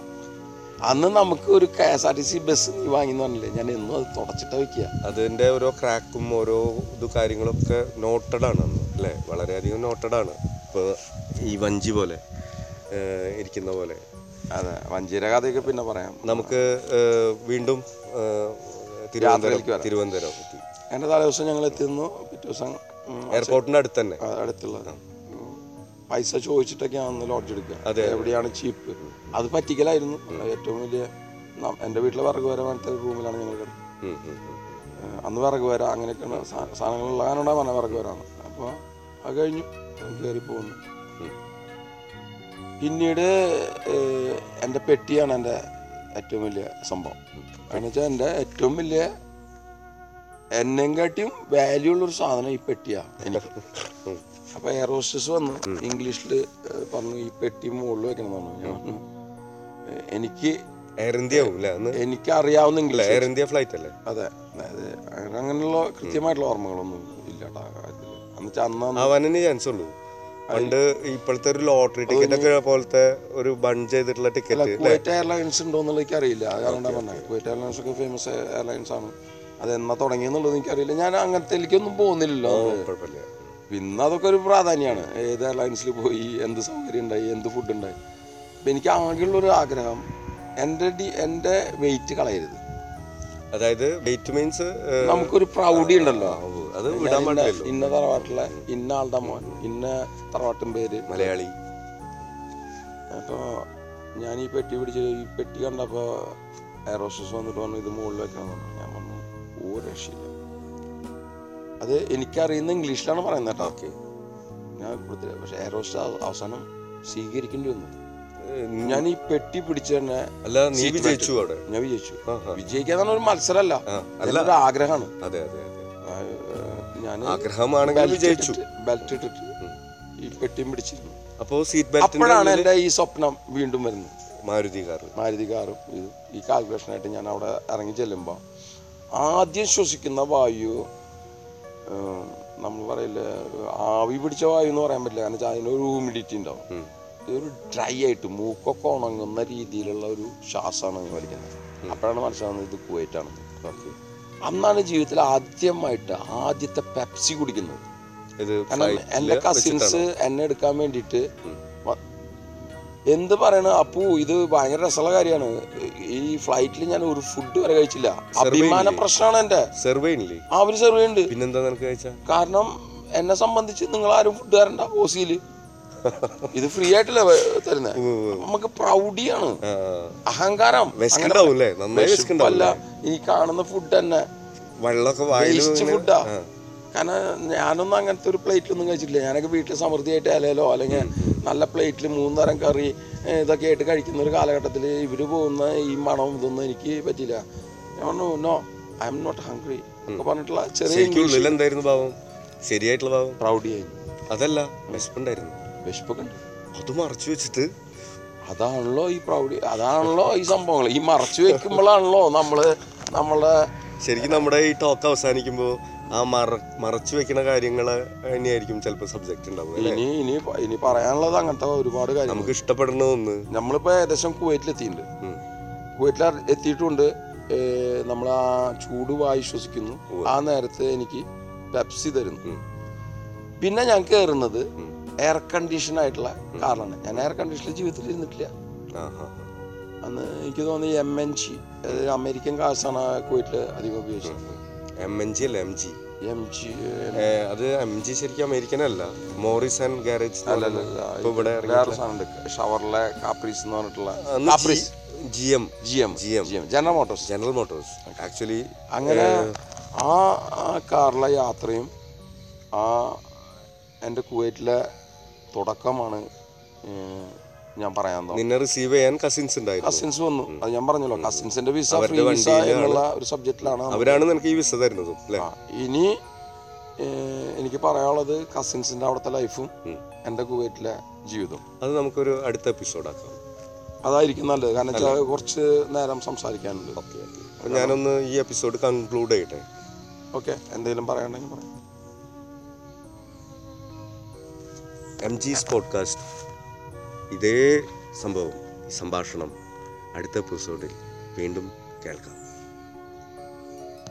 അന്ന് നമുക്ക് ഒരു K S R T C bus നീ വാങ്ങി പറഞ്ഞില്ലേ? ഞാൻ എന്നും അത് തുടച്ചിട്ട് വെക്കുക. അതിന്റെ ഓരോ ക്രാക്കും ഓരോ ഇത് കാര്യങ്ങളൊക്കെ നോട്ടഡ് ആണ് അല്ലേ? വളരെയധികം നോട്ടഡ് ആണ്. ഇപ്പോൾ ഈ വഞ്ചി പോലെ ഇരിക്കുന്ന പോലെ. അതെ വഞ്ചിയുടെ കഥയൊക്കെ പിന്നെ പറയാം. നമുക്ക് വീണ്ടും തിരുവനന്തപുരം തിരുവനന്തപുരം എന്റെ തലേ ദിവസം ഞങ്ങൾ എത്തിയിരുന്നു. പിറ്റേ ദിവസം എയർപോർട്ടിന്റെ അടുത്ത് തന്നെ അടുത്തുള്ള പൈസ ചോദിച്ചിട്ടൊക്കെയാണ് ലോഡ്ജ് എടുക്കുക. അതെ എവിടെയാണ് ചീപ്പ്? അത് പറ്റിക്കലായിരുന്നു. ഏറ്റവും വലിയ എന്റെ വീട്ടിലെ വിറക് വരെ പോലത്തെ റൂമിലാണ് ഞങ്ങൾ കിടന്നത്. അന്ന് വിറക് വരാം അങ്ങനെയൊക്കെയാണ് സാധനങ്ങളുള്ള കാരണം പറഞ്ഞ വിറക് വരാണ് അപ്പോൾ അത് കഴിഞ്ഞു കയറി പോകുന്നു. പിന്നീട് എന്റെ പെട്ടിയാണ് എന്റെ ഏറ്റവും വലിയ സംഭവം. കാരണം വെച്ചാൽ എന്റെ ഏറ്റവും വലിയ എന്നെങ്കാട്ടിയും വാല്യൂ ഉള്ളൊരു സാധനം ഈ പെട്ടിയാണ് എനിക്ക്. അപ്പോൾ എയർ ഹോസ്റ്റസ് വന്നു ഇംഗ്ലീഷിൽ പറഞ്ഞു ഈ പെട്ടി മുകളിൽ വെക്കണം പറഞ്ഞു. ഞാൻ എനിക്ക് എയർ ഇന്ത്യ എനിക്ക് അറിയാവുന്ന ഇംഗ്ലീഷ് എയർ ഇന്ത്യ ഫ്ലൈറ്റ് അല്ലേ? അതെ. അതായത് അങ്ങനെയുള്ള കൃത്യമായിട്ടുള്ള ഓർമ്മകളൊന്നും ഇല്ല കേട്ടോ ആവാനേ ചാൻസ് ഉള്ളൂ. പണ്ട് ഇപ്പോഴത്തെ ഒരു ലോട്ടറി ടിക്കറ്റ് ഒക്കെ പോലത്തെ ഒരു ബൺ ചെയ്തിട്ടുള്ള ടിക്കറ്റ് കുവൈറ്റ് എയർലൈൻസ് ഉണ്ടോ എന്നുള്ളത് അത് കാരണം പറഞ്ഞത്. കുവൈറ്റ് എയർലൈൻസ് ഒക്കെ ഫേമസ് എയർലൈൻസ് ആണ്. അത് എന്നാ തുടങ്ങിയെന്നുള്ളത് എനിക്കറിയില്ല. ഞാൻ അങ്ങനത്തെ ഒന്നും പോകുന്നില്ലല്ലോ കുഴപ്പമില്ല. പിന്നെ അതൊക്കെ ഒരു പ്രാധാന്യമാണ്. ഏത് എയർലൈൻസിൽ പോയി എന്ത് സൗകര്യം ഉണ്ടായി എന്ത് ഫുഡ് ഉണ്ടായി. അപ്പം എനിക്ക് ആകെയുള്ളൊരു ആഗ്രഹം എന്റെ ഡി എന്റെ വെയിറ്റ് കളയരുത്. അതായത് വെയിറ്റ് മീൻസ് നമുക്കൊരു പ്രൗഢി ഉണ്ടല്ലോ. അത് വിടാൻ ഇന്ന- പാടില്ലല്ലോ. ഇന്ന തറവാട്ടിലെ ഇന്ന ആളുടെ മോൻ ഇന്ന തറവാട്ടും പേര്. മലയാളി. അപ്പോൾ ഞാൻ ഈ പെട്ടി പിടിച്ച് ഈ പെട്ടി കണ്ടപ്പോൾ എയറോസ്റ്റസ് വന്നിട്ട് പറഞ്ഞു ഇത് മുകളിൽ വെക്കണം. പറഞ്ഞു. ഞാൻ വന്നു ഒരു രക്ഷയില്ല. അത് എനിക്കറിയുന്ന ഇംഗ്ലീഷിലാണ് പറയുന്നത് കേട്ടോ. ഓക്കെ. ഞാൻ കൊടുത്തില്ല. പക്ഷെ എയറോസ്റ്റസ് അവസാനം സ്വീകരിക്കേണ്ടി വന്നു. ഞാൻ ഈ പെട്ടി പിടിച്ച തന്നെ അല്ല നീ വിജയിച്ചു അവിടെ. ഞാൻ വിജയിച്ചു. വിജയിക്കാന്ന് ഒരു മത്സരമല്ല. അല്ല. ഒരു ആഗ്രഹമാണ്. അതെ അതെ ഞാൻ ആഗ്രഹമാണെങ്കിൽ വിജയിച്ചു. ബെൽറ്റ് ഇട്ടിട്ട് ഈ പെട്ടിയും പിടിച്ചിരുന്നു. അപ്പോൾ സീറ്റ് ബെൽറ്റ് അപ്പോഴാണ് എന്റെ ഈ സ്വപ്നം വീണ്ടും വരുന്നത്. മാരുതി കാർ. മാരുതി കാറും ഇത് ഈ കാൽക്കുലേഷനായിട്ട് ഞാൻ അവിടെ ഇറങ്ങി ചെല്ലുമ്പോൾ ആദ്യം ശ്വസിക്കുന്ന വായു നമ്മൾ പറയില്ലേ ആവി പിടിച്ച വായു എന്ന് പറയാൻ പറ്റില്ല. കാരണം അതിനൊരു ഹ്യൂമിഡിറ്റി ഉണ്ടാവും. ഇതൊരു ഡ്രൈ ആയിട്ട് മൂക്കൊക്കെ ഉണങ്ങുന്ന രീതിയിലുള്ള ഒരു ശ്വാസമാണ് വലിക്കുന്നത്. അപ്പോഴാണ് മനസ്സിലാവുന്നത് ഇത് കുവൈറ്റാണ്. ഓക്കെ. അന്നാണ് ജീവിതത്തിൽ ആദ്യമായിട്ട് ആദ്യത്തെ പെപ്സി കുടിക്കുന്നത്. കാരണം എന്റെ കസിൻസ് എന്നെ എടുക്കാൻ വേണ്ടിയിട്ട് എന്ത് പറയണ? അപ്പു ഇത് ഭയങ്കര രസമുള്ള കാര്യമാണ്. ഈ ഫ്ലൈറ്റിൽ ഞാൻ ഒരു ഫുഡ് വരെ കഴിച്ചില്ല. അഭിമാന പ്രശ്നമാണ് എന്റെ സെർവേ ആ ഒരു സെർവ് ഉണ്ട് പിന്നെന്താ കാരണം എന്നെ സംബന്ധിച്ച് നിങ്ങൾ ആരും ഫുഡ് തരണ്ട ഓസിയിൽ ഇത് ഫ്രീ ആയിട്ടല്ല തരുന്നത് നമുക്ക് പ്രൗഢിയാണ്. അഹങ്കാരം. അല്ലേ ഈ കാണുന്ന ഫുഡ് തന്നെ. വേസ്റ്റ് ഫുഡാ കാരണം ഞാനൊന്നും അങ്ങനത്തെ ഒരു പ്ലേറ്റിലൊന്നും കഴിച്ചിട്ടില്ല. ഞാനൊക്കെ വീട്ടിൽ സമൃദ്ധിയായിട്ട് അലയിലോ അല്ലെങ്കിൽ നല്ല പ്ലേറ്റിൽ മൂന്ന് തരം കറി ഇതൊക്കെ ആയിട്ട് കഴിക്കുന്ന ഒരു കാലഘട്ടത്തിൽ ഇവർ പോകുന്ന ഈ മണം ഇതൊന്നും എനിക്ക് പറ്റില്ല ഞാൻ പറഞ്ഞു no I am not hungry ഒക്കെ പറഞ്ഞിട്ടുള്ള ചെറിയ ശരിയായിട്ടുള്ള ഭാവം പ്രൗഢിയായി. അതല്ല വിശപ്പുണ്ടായിരുന്നു. വിശപ്പൊക്കെ ഉണ്ട്. അത് മറച്ചു വെച്ചിട്ട്? അതാണല്ലോ ഈ പ്രൗഢി അതാണല്ലോ ഈ സംഭവങ്ങൾ ഈ മറച്ചു വെക്കുമ്പോഴാണല്ലോ നമ്മൾ നമ്മളെ ശരിക്കും നമ്മുടെ ഈ ടോക്ക് അവസാനിക്കുമ്പോൾ ആ മറ മറച്ചു വെക്കുന്ന കാര്യങ്ങൾ തന്നെയായിരിക്കും ചിലപ്പോൾ സബ്ജക്റ്റ് ഉണ്ടാവുക അല്ലേ? ഇനി ഇനി ഇനി പറയാനുള്ളത് അങ്ങനത്തെ ഒരുപാട് കാര്യം നമുക്ക് ഇഷ്ടപ്പെടുന്ന ഒന്ന്. നമ്മളിപ്പോ ഏകദേശം കുവൈറ്റിൽ എത്തിയിട്ടുണ്ട് കുവൈറ്റിൽ എത്തിയിട്ടുണ്ട് നമ്മൾ ആ ചൂട് വായു ശ്വസിക്കുന്നു. ആ നേരത്തെ എനിക്ക് പെപ്സി തരുന്നു. പിന്നെ ഞാൻ കയറുന്നത് എയർ കണ്ടീഷൻ ആയിട്ടുള്ള കാറാണ് ഞാൻ എയർ കണ്ടീഷനിൽ ജീവിതത്തിൽ ഇരുന്നിട്ടില്ല. അന്ന് എനിക്ക് തോന്നി എം എൻ ജി അമേരിക്കൻ കാഴ്സാണ് കുവൈറ്റിൽ അധികം ഉപയോഗിച്ചത്. എം എൻ ജി അല്ല എം ജി എം ജി അത് എം ജി ശരിക്കും അമേരിക്കൻ അല്ല മോറിസ് ആൻഡ് ഗാരേജ് ഇവിടെ വേറെ ഷവറിലെ കാപ്രീസ് എന്ന് പറഞ്ഞിട്ടുള്ള G Caprice G M G M GM. G M General Motors General Motors actually അങ്ങനെ ആ ആ കാറിലെ യാത്രയും ആ എന്റെ കുവൈറ്റിലെ തുടക്കമാണ് ഞാൻ പറയാൻ നിന്നെ റിസീവ് ചെയ്യാൻ കസിൻസ് ഉണ്ടായിരുന്നു. കസിൻസ് വന്നു. അത് ഞാൻ പറഞ്ഞല്ലോ കസിൻസിന്റെ വിസ ഫ്രീ വിസ എന്നുള്ള ഒരു സബ്ജക്റ്റിലാണ് അവരാണ് നിനക്ക് ഈ വിസ തരുന്നത് ഇനി എനിക്ക് പറയാനുള്ളത് കസിൻസിന്റെ അവിടുത്തെ ലൈഫും എന്റെ കുവൈറ്റിലെ ജീവിതം അത് നമുക്കൊരു അടുത്ത എപ്പിസോഡ് ആക്കാം. അതായിരിക്കും നല്ലത്. കാരണം വെച്ചാൽ കുറച്ച് നേരം സംസാരിക്കാനുണ്ട്. ഞാനൊന്ന് ഈ എപ്പിസോഡ് കൺക്ലൂഡ് ചെയ്യട്ടെ? ഓക്കെ എന്തെങ്കിലും പറയണമെങ്കിൽ പറയാം. എം ജീസ് പോഡ്കാസ്റ്റ് ഇതേ സംഭവം സംഭാഷണം അടുത്ത എപ്പിസോഡിൽ വീണ്ടും കേൾക്കാം.